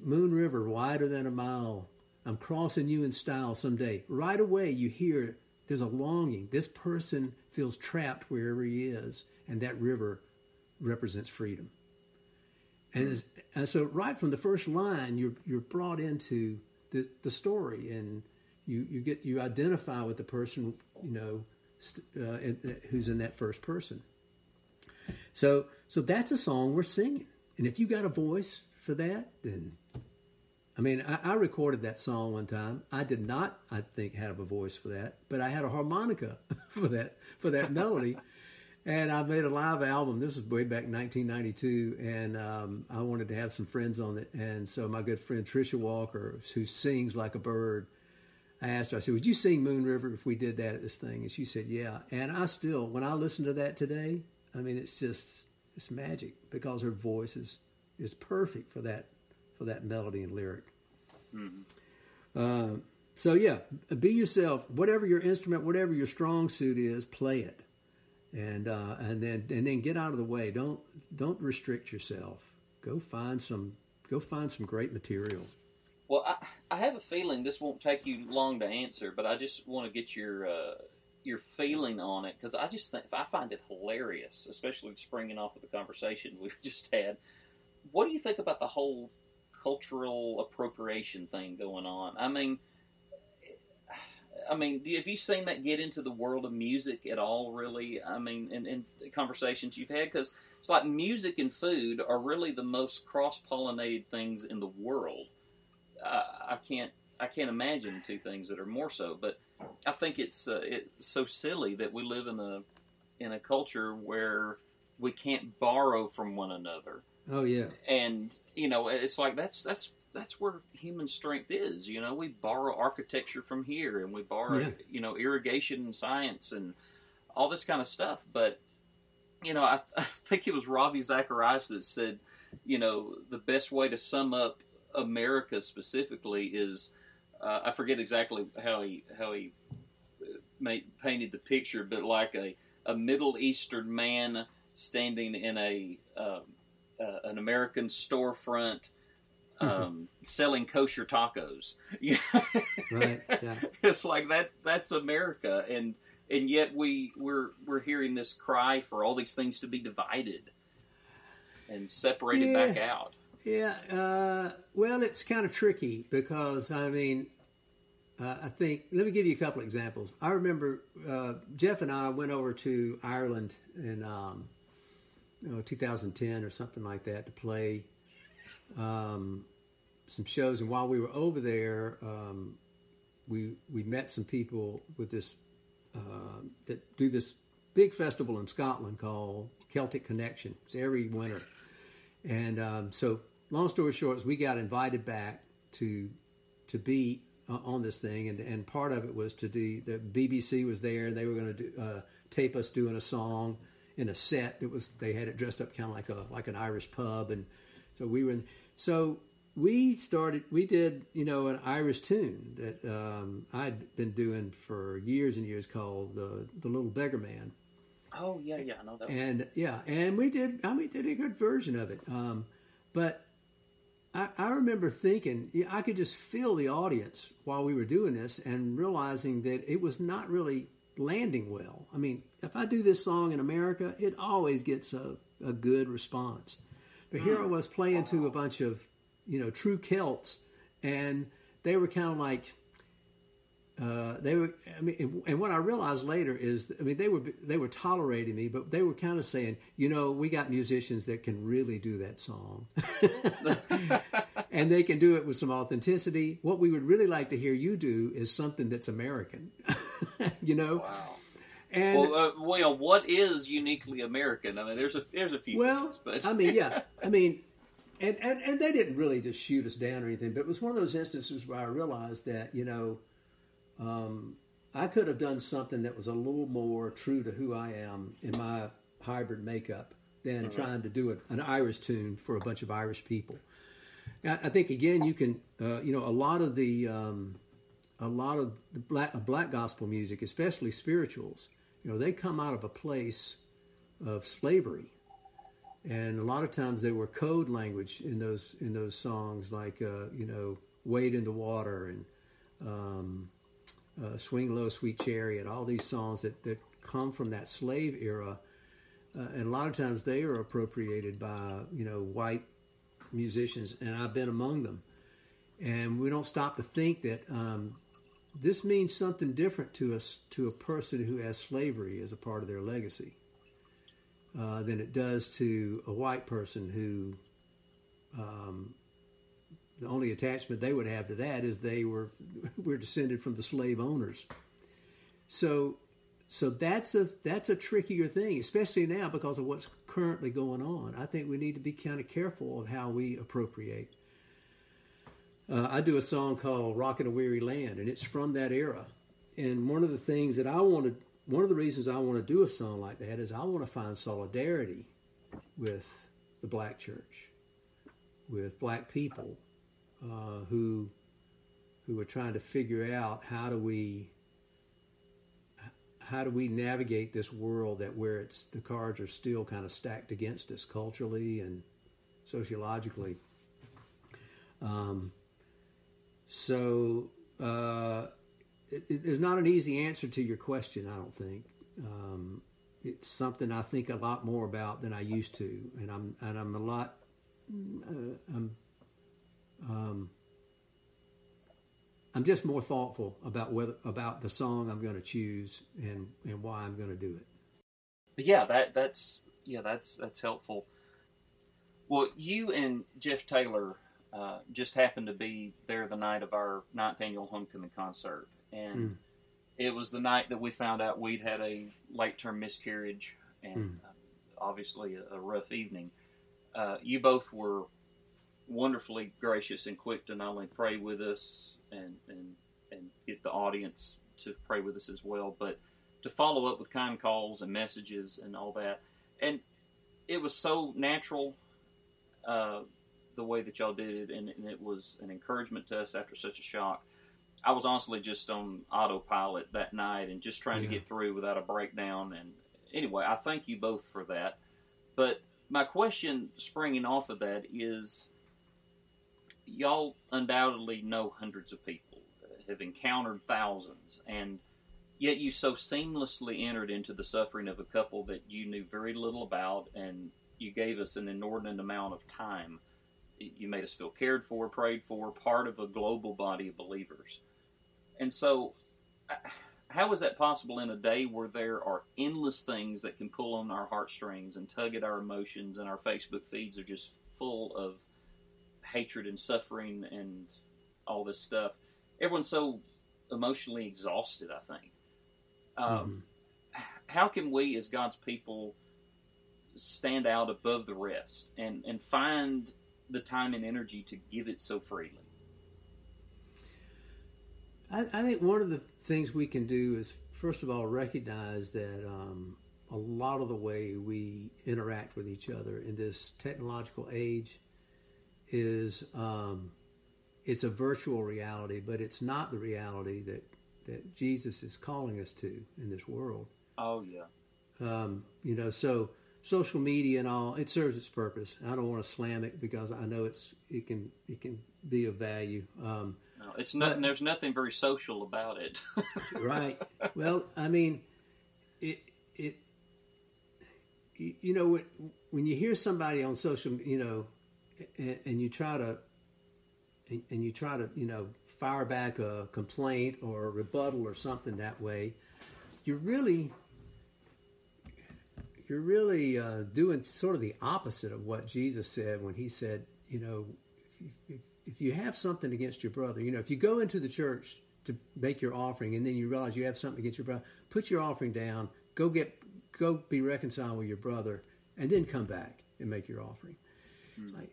Moon River, wider than a mile. I'm crossing you in style someday. Right away, you hear there's a longing. This person feels trapped wherever he is, and that river represents freedom. And, as, and so, right from the first line, you're you're brought into the the story, and you you get you identify with the person, you know, uh, who's in that first person. So so that's a song we're singing, and if you got a voice for that, then I mean, I, I, recorded that song one time. I did not, I think, have a voice for that, but I had a harmonica *laughs* for that for that melody, and I made a live album. This was way back in 1992, and um, I wanted to have some friends on it. And so my good friend Tricia Walker, who sings like a bird, I asked her. I said, "Would you sing Moon River if we did that at this thing?" And she said, "Yeah." And I still, when I listen to that today, I mean, it's just it's magic because her voice is is perfect for that for that melody and lyric. Mm-hmm. Uh, so yeah, be yourself. Whatever your instrument, whatever your strong suit is, play it and uh, and then and then get out of the way. Don't don't restrict yourself. Go find some go find some great material. Well, I, I have a feeling this won't take you long to answer, but I just want to get your uh, your feeling on it because I just think I find it hilarious, especially springing off of the conversation *laughs* we've just had. What do you think about the whole cultural appropriation thing going on? I mean I mean, have you seen that get into the world of music at all? Really, I mean, in, in conversations you've had, because it's like music and food are really the most cross pollinated things in the world. I, I can't, I can't imagine two things that are more so. But I think it's uh, it's so silly that we live in a in a culture where we can't borrow from one another. Oh yeah, and you know, it's like that's that's that's where human strength is. You know, we borrow architecture from here, and we borrow yeah. you know irrigation and science and all this kind of stuff. But you know, I, *laughs* I think it was Ravi Zacharias that said, you know, the best way to sum up America specifically is uh, I forget exactly how he how he uh, made, painted the picture, but like a a Middle Eastern man standing in a um, uh, an American storefront um, selling kosher tacos. *laughs* right. Yeah. It's like that. That's America, and and yet we we're we're hearing this cry for all these things to be divided and separated yeah. back out. Yeah. Uh, well, it's kind of tricky because I mean, uh, I think let me give you a couple examples. I remember uh, Jeff and I went over to Ireland in um, you know, 2010 or something like that to play um, some shows, and while we were over there, um, we we met some people with this uh, that do this big festival in Scotland called Celtic Connection. It's every winter, and um, so long story short, is we got invited back to to be uh, on this thing, and and part of it was to do the BBC was there, and they were going to uh, tape us doing a song in a set. It was they had it dressed up kind of like a like an Irish pub, and so we were in, so we started we did you know an irish tune that um, i'd been doing for years and years called the the little beggar man. Oh yeah yeah i know that and one. yeah and we did i mean did a good version of it. Um, but I, I remember thinking i could just feel the audience while we were doing this and realizing that it was not really landing well. I mean if i do this song in america it always gets a, a good response. But here I was playing to a bunch of you know, true Celts, and they were kind of like. Uh, they were. I mean, and what I realized later is, I mean, they were they were tolerating me, but they were kind of saying, you know, we got musicians that can really do that song, *laughs* and they can do it with some authenticity. What we would really like to hear you do is something that's American, *laughs* you know. Wow. And well, uh, well, what is uniquely American? I mean, there's a there's a few. well, things, but I mean, yeah, *laughs* I mean, and, and and they didn't really just shoot us down or anything, but it was one of those instances where I realized that you know, um, I could have done something that was a little more true to who I am in my hybrid makeup than trying to do a, an Irish tune for a bunch of Irish people. I I think again, you can, uh, you know, a lot of the, um, a lot of the black, uh, black gospel music, especially spirituals, you know, they come out of a place of slavery, and a lot of times they were code language in those in those songs, like uh, you know, "Wade in the Water" and um, uh, "Swing Low, Sweet Chariot," all these songs that that come from that slave era, uh, and a lot of times they are appropriated by you know white musicians, and I've been among them. And we don't stop to think that um, this means something different to us to a person who has slavery as a part of their legacy uh, than it does to a white person who um, the only attachment they would have to that is they were *laughs* were descended from the slave owners. So so that's a that's a trickier thing, especially now because of what's currently going on. I think we need to be kind of careful of how we appropriate. Uh, I do a song called "Rockin' a Weary Land," and it's from that era. And one of the things that I wanted, one of the reasons I want to do a song like that is I want to find solidarity with the black church, with black people uh, who who are trying to figure out how do we how do we navigate this world that where it's the cards are still kind of stacked against us culturally and sociologically. Um, so uh, it, it, there's not an easy answer to your question. I don't think um, it's something I think a lot more about than I used to, and I'm and I'm a lot. Uh, I'm um, I'm just more thoughtful about whether about the song I'm going to choose and and why I'm going to do it. Yeah, that that's yeah, that's that's helpful. Well, you and Jeff Taylor uh, just happened to be there the night of our ninth annual homecoming concert, and Mm. it was the night that we found out we'd had a late term miscarriage, and uh, obviously a, a rough evening. Uh, you both were wonderfully gracious and quick to not only pray with us and and and get the audience to pray with us as well, but to follow up with kind calls and messages and all that. And it was so natural uh, the way that y'all did it, and, and it was an encouragement to us after such a shock. I was honestly just on autopilot that night and just trying to get through without a breakdown. And anyway, I thank you both for that. But my question springing off of that is y'all undoubtedly know hundreds of people, have encountered thousands, and yet you so seamlessly entered into the suffering of a couple that you knew very little about, and you gave us an inordinate amount of time. You made us feel cared for, prayed for, part of a global body of believers. And so, uh, how is that possible in a day where there are endless things that can pull on our heartstrings and tug at our emotions, and our Facebook feeds are just full of hatred and suffering and all this stuff? Everyone's so emotionally exhausted, I think. Um, How can we, as God's people, stand out above the rest and, and find the time and energy to give it so freely? I, I think one of the things we can do is, first of all, recognize that um, a lot of the way we interact with each other in this technological age is um, it's a virtual reality, but it's not the reality that that Jesus is calling us to in this world. Oh, yeah. Um, you know, so social media and all it serves its purpose. I don't want to slam it because I know it's it can it can be of value. Um, No, it's nothing. There's nothing very social about it. *laughs* right. Well, I mean, it it you know when when you hear somebody on social, you know, and, and you try to and, and you try to you know fire back a complaint or a rebuttal or something that way, you're really you're really uh, doing sort of the opposite of what Jesus said when he said, you know, if if you have something against your brother, you know, if you go into the church to make your offering and then you realize you have something against your brother, put your offering down, go get go be reconciled with your brother, and then come back and make your offering. Mm. It's like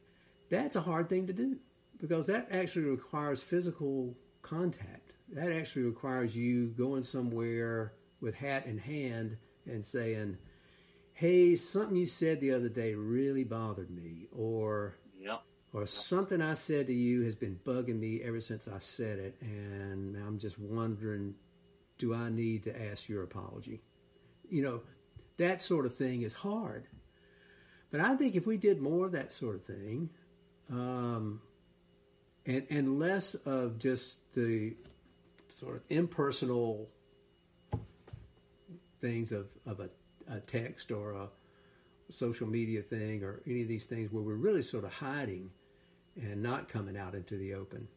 that's a hard thing to do because that actually requires physical contact. That actually requires you going somewhere with hat in hand and saying, "Hey, something you said the other day really bothered me," or yep. Or something I said to you has been bugging me ever since I said it, and I'm just wondering, do I need to ask your apology? You know, that sort of thing is hard. But I think if we did more of that sort of thing, um, and and less of just the sort of impersonal things of, of a, a text or a social media thing or any of these things where we're really sort of hiding and not coming out into the open,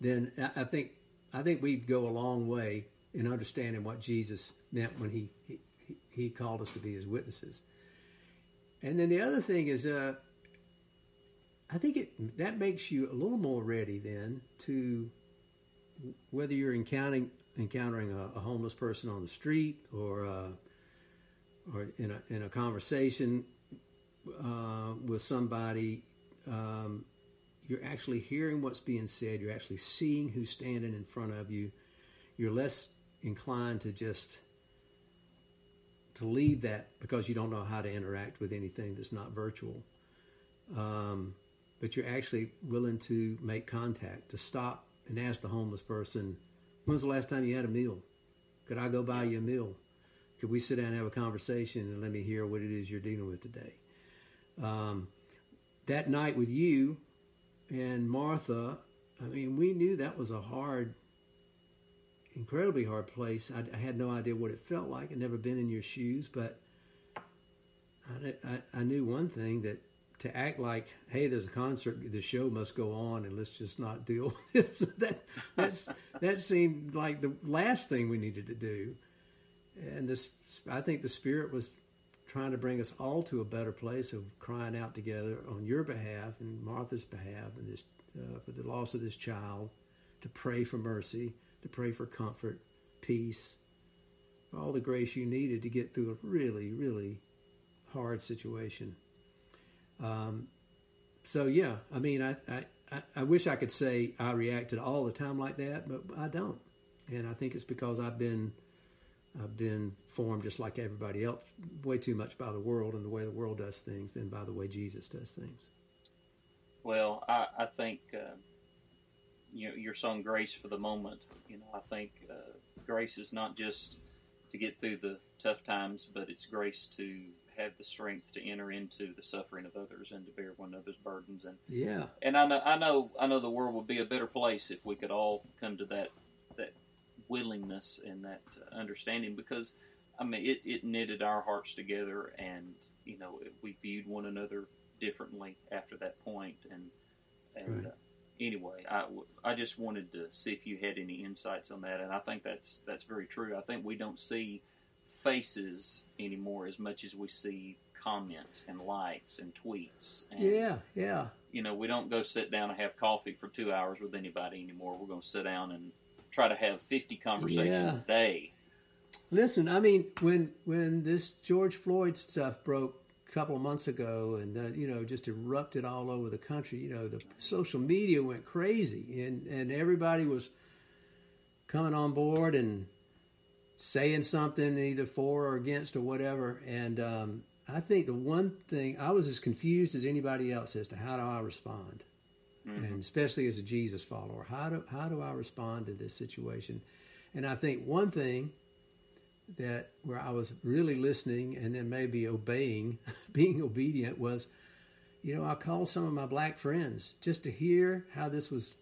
then I think I think we'd go a long way in understanding what Jesus meant when he he, he called us to be his witnesses. And then the other thing is, uh, I think it that makes you a little more ready then to whether you're encountering encountering a, a homeless person on the street or uh, or in a in a conversation uh, with somebody. Um, you're actually hearing what's being said. You're actually seeing who's standing in front of you. You're less inclined to just to leave that because you don't know how to interact with anything that's not virtual. Um, but you're actually willing to make contact, to stop and ask the homeless person, When's the last time you had a meal? Could I go buy you a meal? Could we sit down and have a conversation and let me hear what it is you're dealing with today? Um, that night with you and Martha, I mean, we knew that was a hard, incredibly hard place. I, I had no idea what it felt like. I'd never been in your shoes, but I, I, I knew one thing that to act like, hey, there's a concert, the show must go on, and let's just not deal with *laughs* this. that that's that seemed like the last thing we needed to do. And this, I think, the Spirit was trying to bring us all to a better place of crying out together on your behalf and Martha's behalf, and this uh, for the loss of this child, to pray for mercy, to pray for comfort, peace, all the grace you needed to get through a really, really hard situation. Um, so yeah, I mean, I, I, I wish I could say I reacted all the time like that, but I don't. And I think it's because I've been I've been formed just like everybody else, way too much by the world and the way the world does things than by the way Jesus does things. Well, I, I think uh, you know, your song "Grace for the Moment." You know, I think uh, grace is not just to get through the tough times, but it's grace to have the strength to enter into the suffering of others and to bear one another's burdens. And yeah, and I know, I know, I know the world would be a better place if we could all come to that that willingness and that understanding. Because I mean, it, it knitted our hearts together, and you know, we viewed one another differently after that point. And and right. uh, anyway, I, I just wanted to see if you had any insights on that, and I think that's that's very true. I think we don't see faces anymore as much as we see comments and likes and tweets. And, yeah, yeah. You know, we don't go sit down and have coffee for two hours with anybody anymore. We're going to sit down and try to have 50 conversations yeah. a day. Listen, I mean, when when this George Floyd stuff broke a couple of months ago, and uh, you know, just erupted all over the country, you know, the social media went crazy, and and everybody was coming on board and saying something either for or against or whatever. And um, I think the one thing I was as confused as anybody else as to how do I respond, mm-hmm. and especially as a Jesus follower, how do how do I respond to this situation? And I think one thing that where I was really listening and then maybe obeying, *laughs* being obedient was, you know, I called some of my black friends just to hear how this was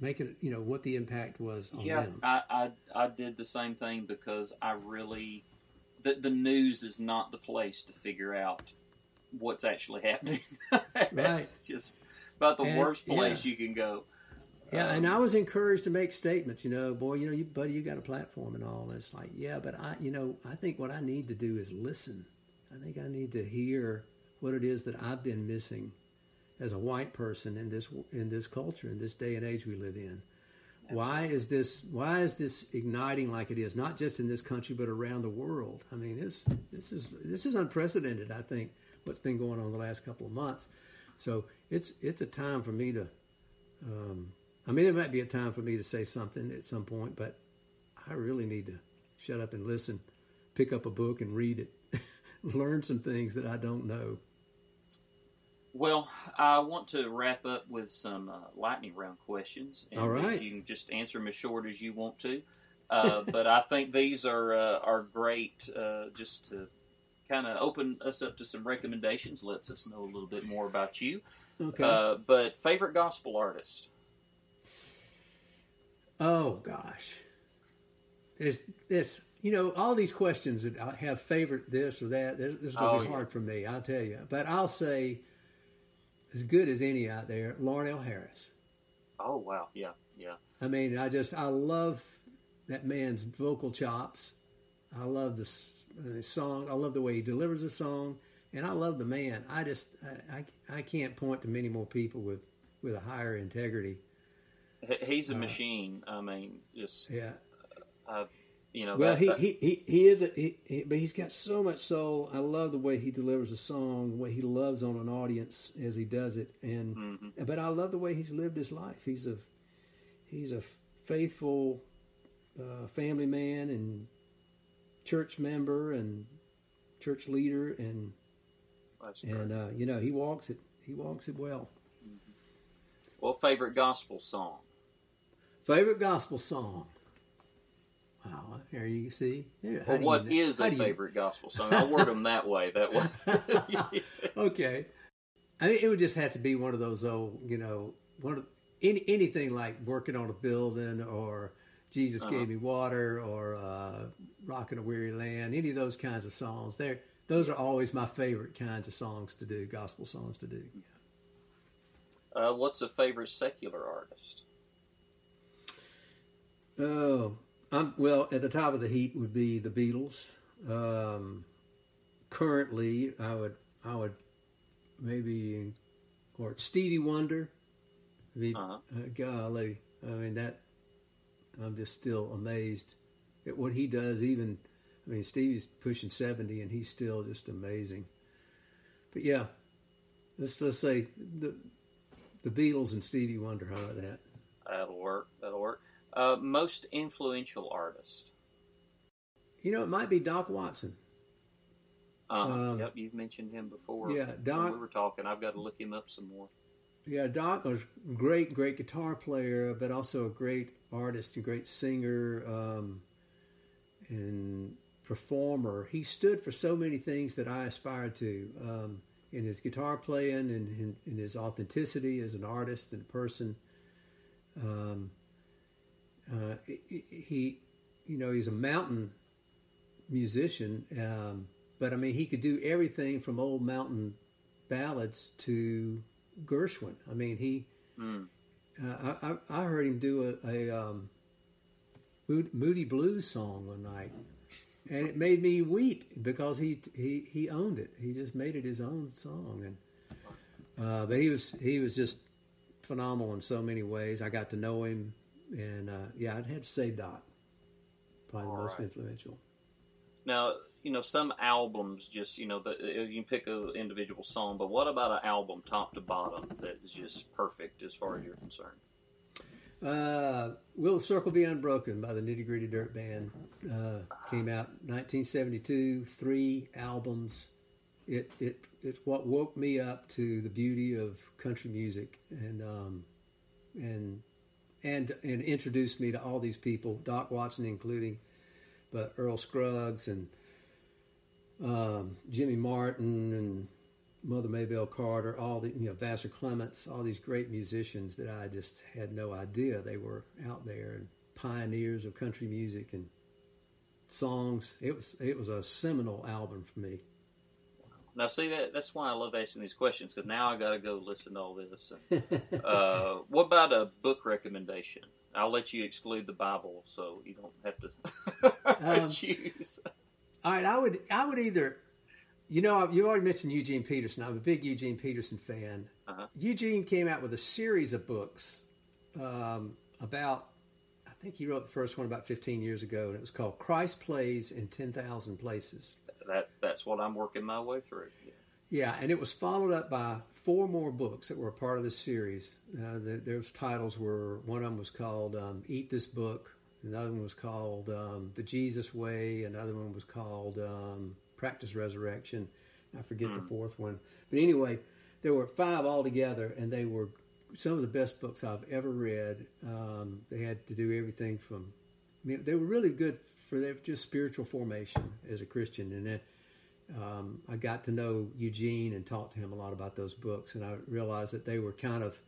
making you know what the impact was on yeah, them. I, I I did the same thing because I really the the news is not the place to figure out what's actually happening. *laughs* right. It's just about the and, worst place yeah. you can go. Yeah, um, and I was encouraged to make statements. You know, boy, you know, you, buddy, you got a platform and all. And it's like, yeah, but I, you know, I think what I need to do is listen. I think I need to hear what it is that I've been missing as a white person in this in this culture in this day and age we live in. Why is this? Why is this igniting like it is? Not just in this country, but around the world. I mean, this this is this is unprecedented. I think what's been going on the last couple of months. So it's it's a time for me to. Um, I mean, it might be a time for me to say something at some point, but I really need to shut up and listen, pick up a book and read it, *laughs* learn some things that I don't know. Well, I want to wrap up with some uh, lightning round questions. And All right. You can just answer them as short as you want to. Uh, *laughs* but I think these are uh, are great uh, just to kind of open us up to some recommendations, lets us know a little bit more about you. Okay. Uh, but favorite gospel artist? oh gosh, there's this. You know, all these questions that I have favorite this or that. This, this is going to Oh, be yeah. hard for me. I'll tell you, but I'll say, as good as any out there, Larnelle Harris. Oh wow, yeah, yeah. I mean, I just I love that man's vocal chops. I love the, the song. I love the way he delivers a song, and I love the man. I just I, I, I can't point to many more people with with a higher integrity. He's a machine. I mean, just Yeah. uh, you know. Well, that- he, that- he, he, he is, a, he, he, but he's got so much soul. I love the way he delivers a song, the way he loves on an audience as he does it, and Mhm. but I love the way he's lived his life. He's a he's a faithful uh, family man and church member and church leader, and that's and uh, you know he walks it he walks it well. well, favorite gospel song? Favorite gospel song. Wow, there you see. There, Well, do you know- is a you- favorite gospel song? *laughs* I'll word them that way. That way. *laughs* okay. I mean, it would just have to be one of those old, you know, one of any, anything like working on a building or Jesus Uh-huh. gave me water or uh, rocking a weary land. Any of those kinds of songs. There, those are always my favorite kinds of songs to do, gospel songs to do. uh, what's a favorite secular artist? Oh, I'm, well, at the top of the heap would be the Beatles. Um, currently, I would, I would maybe, or Stevie Wonder. The, Uh-huh. uh, golly, I mean that. I'm just still amazed at what he does. Even, I mean, Stevie's pushing seventy, and he's still just amazing. But yeah, let's let's say the the Beatles and Stevie Wonder. How about that? That'll work. That'll work. Uh, most influential artist? You know, it might be Doc Watson. Uh, Um, yep, you've mentioned him before. yeah, when Doc- We were talking. I've got to look him up some more. Yeah, Doc was a great, great guitar player, but also a great artist, a great singer, um, and performer. He stood for so many things that I aspired to um, in his guitar playing and in, his authenticity as an artist and person. Um, uh, he- you know, he's a mountain musician, um, but I mean, he could do everything from old mountain ballads to Gershwin. I mean, he. Mm. Uh, I, I I heard him do a, a um, Moody Blues song one night, and it made me weep because he he he owned it. He just made it his own song, and uh, but he was he was just phenomenal in so many ways. I got to know him, and uh, yeah, I'd have to say Doc, probably the most right. influential. Now, you know, some albums just, you know, the, you can pick an individual song, but what about an album top to bottom that is just perfect as far as you're concerned? Uh, Will the Circle Be Unbroken by the Nitty Gritty Dirt Band uh, came out 1972. Three albums. It it it's what woke me up to the beauty of country music and um, and and and introduced me to all these people, Doc Watson including, but Earl Scruggs and um, Jimmy Martin and Mother Maybelle Carter, all the you know Vassar Clements, all these great musicians that I just had no idea they were out there and pioneers of country music and songs. It was it was a seminal album for me. Now, see that that's why I love asking these questions because now I got to go listen to all this. And, *laughs* uh, what about a book recommendation? I'll let you exclude the Bible, so you don't have to *laughs* Um, choose. All right, I would I would either, you know, you already mentioned Eugene Peterson. I'm a big Eugene Peterson fan. Uh-huh. Eugene came out with a series of books um, about I think he wrote the first one about 15 years ago, and it was called Christ Plays in 10,000 Places. That that's what I'm working my way through. Yeah. Yeah, and it was followed up by four more books that were a part of this series. Uh, the, those titles were one of them was called um, "Eat This Book," another one was called um, "The Jesus Way," another one was called um, "Practice Resurrection." I forget the fourth one, but anyway, there were five altogether, and they were some of the best books I've ever read. Um, they had to do everything from, I mean, they were really good for their just spiritual formation as a Christian, and then um, I got to know Eugene and talked to him a lot about those books, and I realized that they were kind of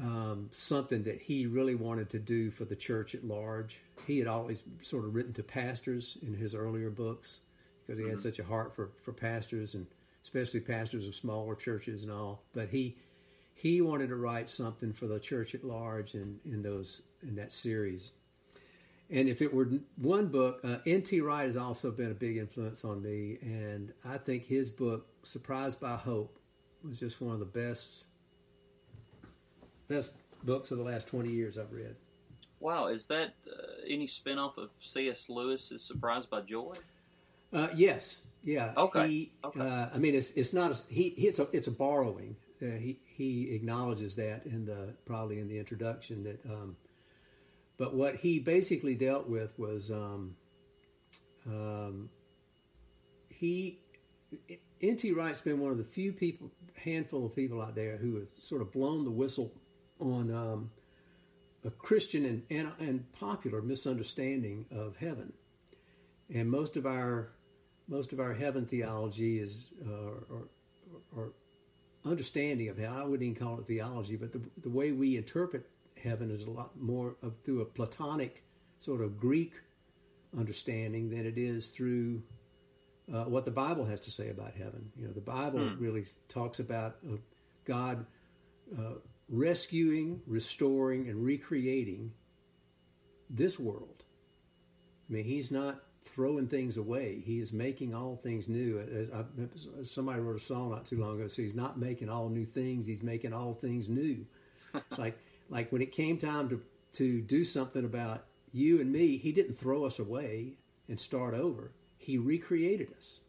um, something that he really wanted to do for the church at large. He had always sort of written to pastors in his earlier books because he had such a heart for, for pastors and especially pastors of smaller churches and all. But he he wanted to write something for the church at large in, in those in that series. And if it were one book, uh, N.T. Wright has also been a big influence on me, and I think his book, Surprised by Hope, was just one of the best best books of the last twenty years I've read. Wow, is that uh, any spinoff of C.S. Lewis's Surprised by Joy? Uh, yes, yeah. Okay, He, okay. Uh, I mean, it's it's not a, he. It's a it's a borrowing. Uh, he he acknowledges that in the probably in the introduction that. Um, but what he basically dealt with was um, um, he N.T. Wright's been one of the few people, handful of people out there who have sort of blown the whistle on um, a Christian and, and and popular misunderstanding of heaven. And most of our most of our heaven theology is uh, or, or understanding of hell. I wouldn't even call it theology, but the the way we interpret heaven is a lot more of through a Platonic sort of Greek understanding than it is through uh, what the Bible has to say about heaven. You know, the Bible really talks about uh, God uh, rescuing, restoring, and recreating this world. I mean, He's not throwing things away. He is making all things new. As I, somebody wrote a song not too long ago. So He's not making all new things. He's making all things new. It's like *laughs* like when it came time to to do something about you and me, He didn't throw us away and start over. He recreated us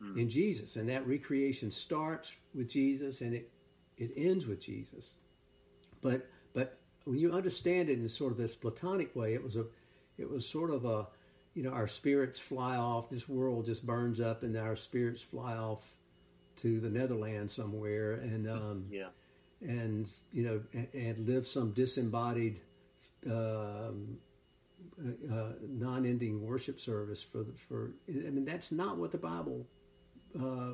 hmm. in Jesus, and that recreation starts with Jesus and it it ends with Jesus. But but when you understand it in sort of this platonic way, it was a it was sort of a you know our spirits fly off. This world just burns up, and our spirits fly off to the Netherlands somewhere, and um, Yeah. and you know and, and live some disembodied um, uh, non-ending worship service for the, for I mean that's not what the Bible uh,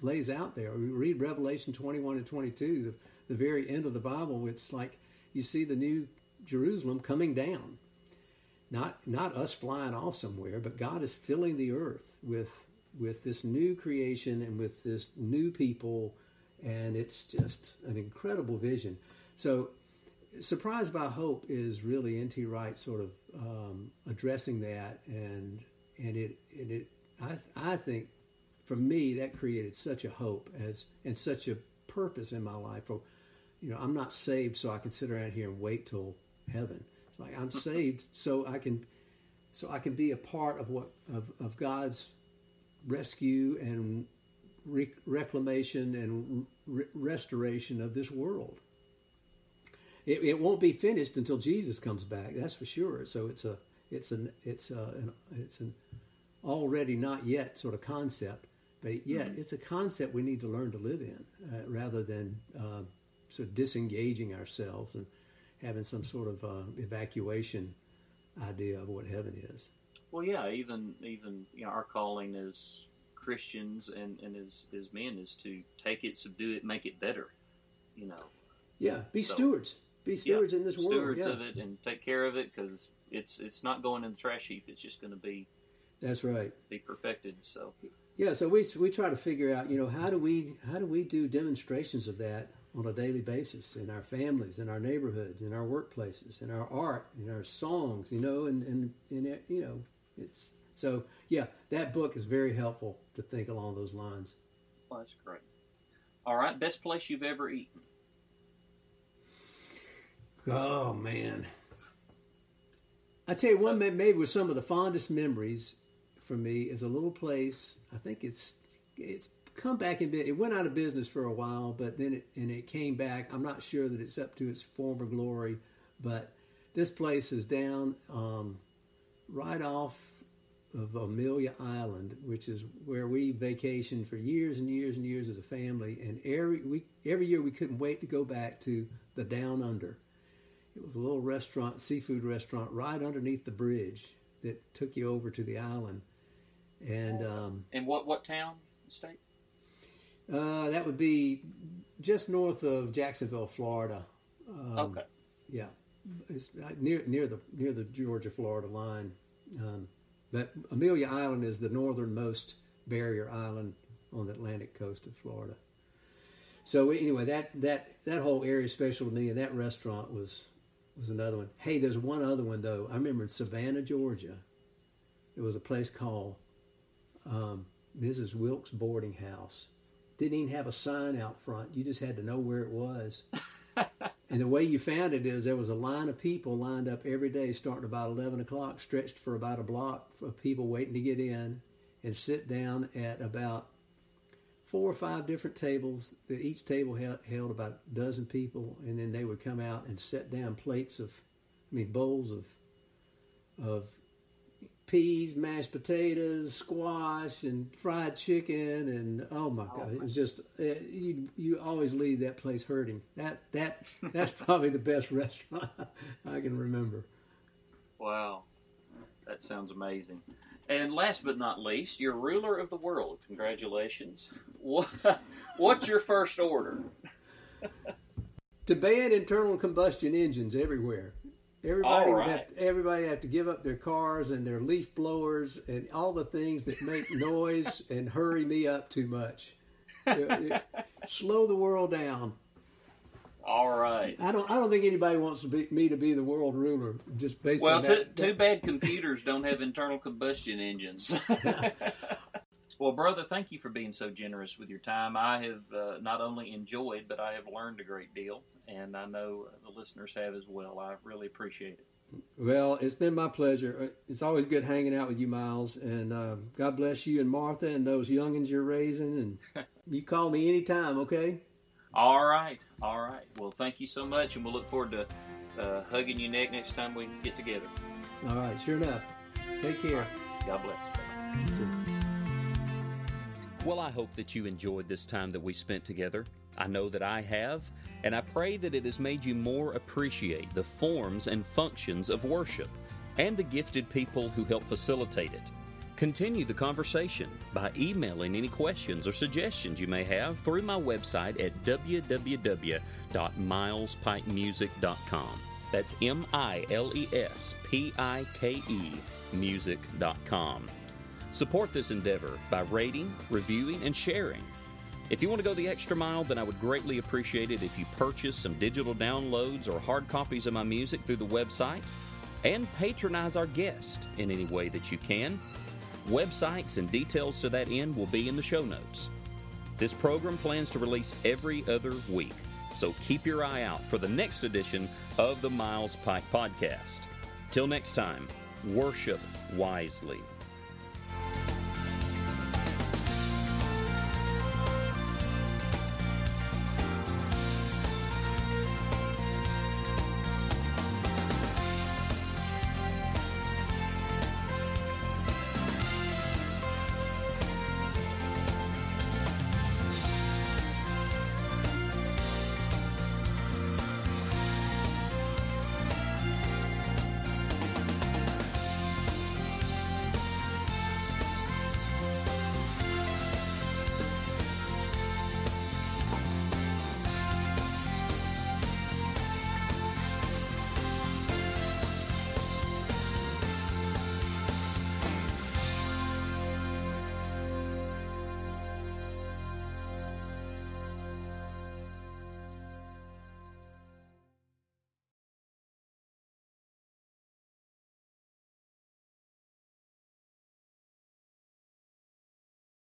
lays out there. We read Revelation 21 and 22, the, the very end of the Bible. It's like you see the new Jerusalem coming down. Not not us flying off somewhere, but God is filling the earth with with this new creation and with this new people, and it's just an incredible vision. So, surprised by hope is really N.T. Wright sort of um, addressing that, and and it and it I I think for me that created such a hope as and such a purpose in my life. For you know, I'm not saved so I can sit around here and wait till heaven. It's like I'm saved so I can so I can be a part of what of, of God's rescue and re- reclamation and re- restoration of this world. It, it won't be finished until Jesus comes back. That's for sure. So it's a it's an it's a an, it's an already not yet sort of concept, but yet it's a concept we need to learn to live in uh, rather than uh, sort of disengaging ourselves and having some sort of uh, evacuation idea of what heaven is. Well, yeah. Even even you know, our calling as Christians and and as as men is to take it, subdue it, make it better. You know, Yeah, be So- stewards. Be stewards yeah, in this world. stewards yeah. of it, and take care of it because it's it's not going in the trash heap. It's just going to be That's right. be perfected. So Yeah, so we we try to figure out, you know, how do we how do we do demonstrations of that on a daily basis in our families, in our neighborhoods, in our workplaces, in our art, in our songs, you know, and and, and it, you know, it's so yeah, that book is very helpful to think along those lines. well, that's great. All right, best place you've ever eaten. Oh man, I tell you, one maybe with some of the fondest memories for me is a little place. I think it's it's come back in. It went out of business for a while, but then it and it came back. I'm not sure that it's up to its former glory, but this place is down um, right off of Amelia Island, which is where we vacationed for years and years and years as a family. And every we every year we couldn't wait to go back to the Down Under. It was a little restaurant, seafood restaurant, right underneath the bridge that took you over to the island. And um, And what what town state? Uh, that would be just north of Jacksonville, Florida. Um, okay. Yeah, it's uh, near near the near the Georgia Florida line. Um, but Amelia Island is the northernmost barrier island on the Atlantic coast of Florida. So anyway, that that that whole area is special to me, and that restaurant was was another one. Hey, there's one other one though. I remember in Savannah, Georgia, there was a place called um, Mrs. Wilkes Boarding House. Didn't even have a sign out front. You just had to know where it was. *laughs* and the way you found it is there was a line of people lined up every day, starting about eleven o'clock, stretched for about a block of people waiting to get in and sit down at about four or five different tables. Each table held, held about a dozen people, and then they would come out and set down plates of, I mean, bowls of, of peas, mashed potatoes, squash, and fried chicken, and oh my god, it was just uh, you. You always leave that place hurting. That that *laughs* that's probably the best restaurant *laughs* I can remember. Wow, that sounds amazing. And last but not least, you're ruler of the world. Congratulations. What, *laughs* what's your first order? To ban internal combustion engines everywhere. Everybody All would have, right. everybody have to give up their cars and their leaf blowers and all the things that make *laughs* noise and hurry me up too much. It- it- *laughs* slow the world down. All right. I don't. I don't think anybody wants to be, me to be the world ruler. Just based Well, on too, that. too bad computers don't have internal combustion engines. *laughs* well, brother, thank you for being so generous with your time. I have uh, not only enjoyed, but I have learned a great deal, and I know uh, the listeners have as well. I really appreciate it. Well, it's been my pleasure. Uh, It's always good hanging out with you, Miles. And um, God bless you and Martha and those youngins you're raising. And *laughs* you call me anytime, okay? All right, all right. Well, thank you so much, and we'll look forward to uh, hugging your neck next time we get together. All right. Sure enough. Take care. God bless. Well, I hope that you enjoyed this time that we spent together. I know that I have, and I pray that it has made you more appreciate the forms and functions of worship and the gifted people who help facilitate it. Continue the conversation by emailing any questions or suggestions you may have through my website at www.milespikemusic.com. That's M I L E S P I K E music.com. Support this endeavor by rating, reviewing, and sharing. If you want to go the extra mile, then I would greatly appreciate it if you purchase some digital downloads or hard copies of my music through the website and patronize our guest in any way that you can. Websites and details to that end will be in the show notes. This program plans to release every other week, so keep your eye out for the next edition of the Miles Pike Podcast. Till next time, worship wisely.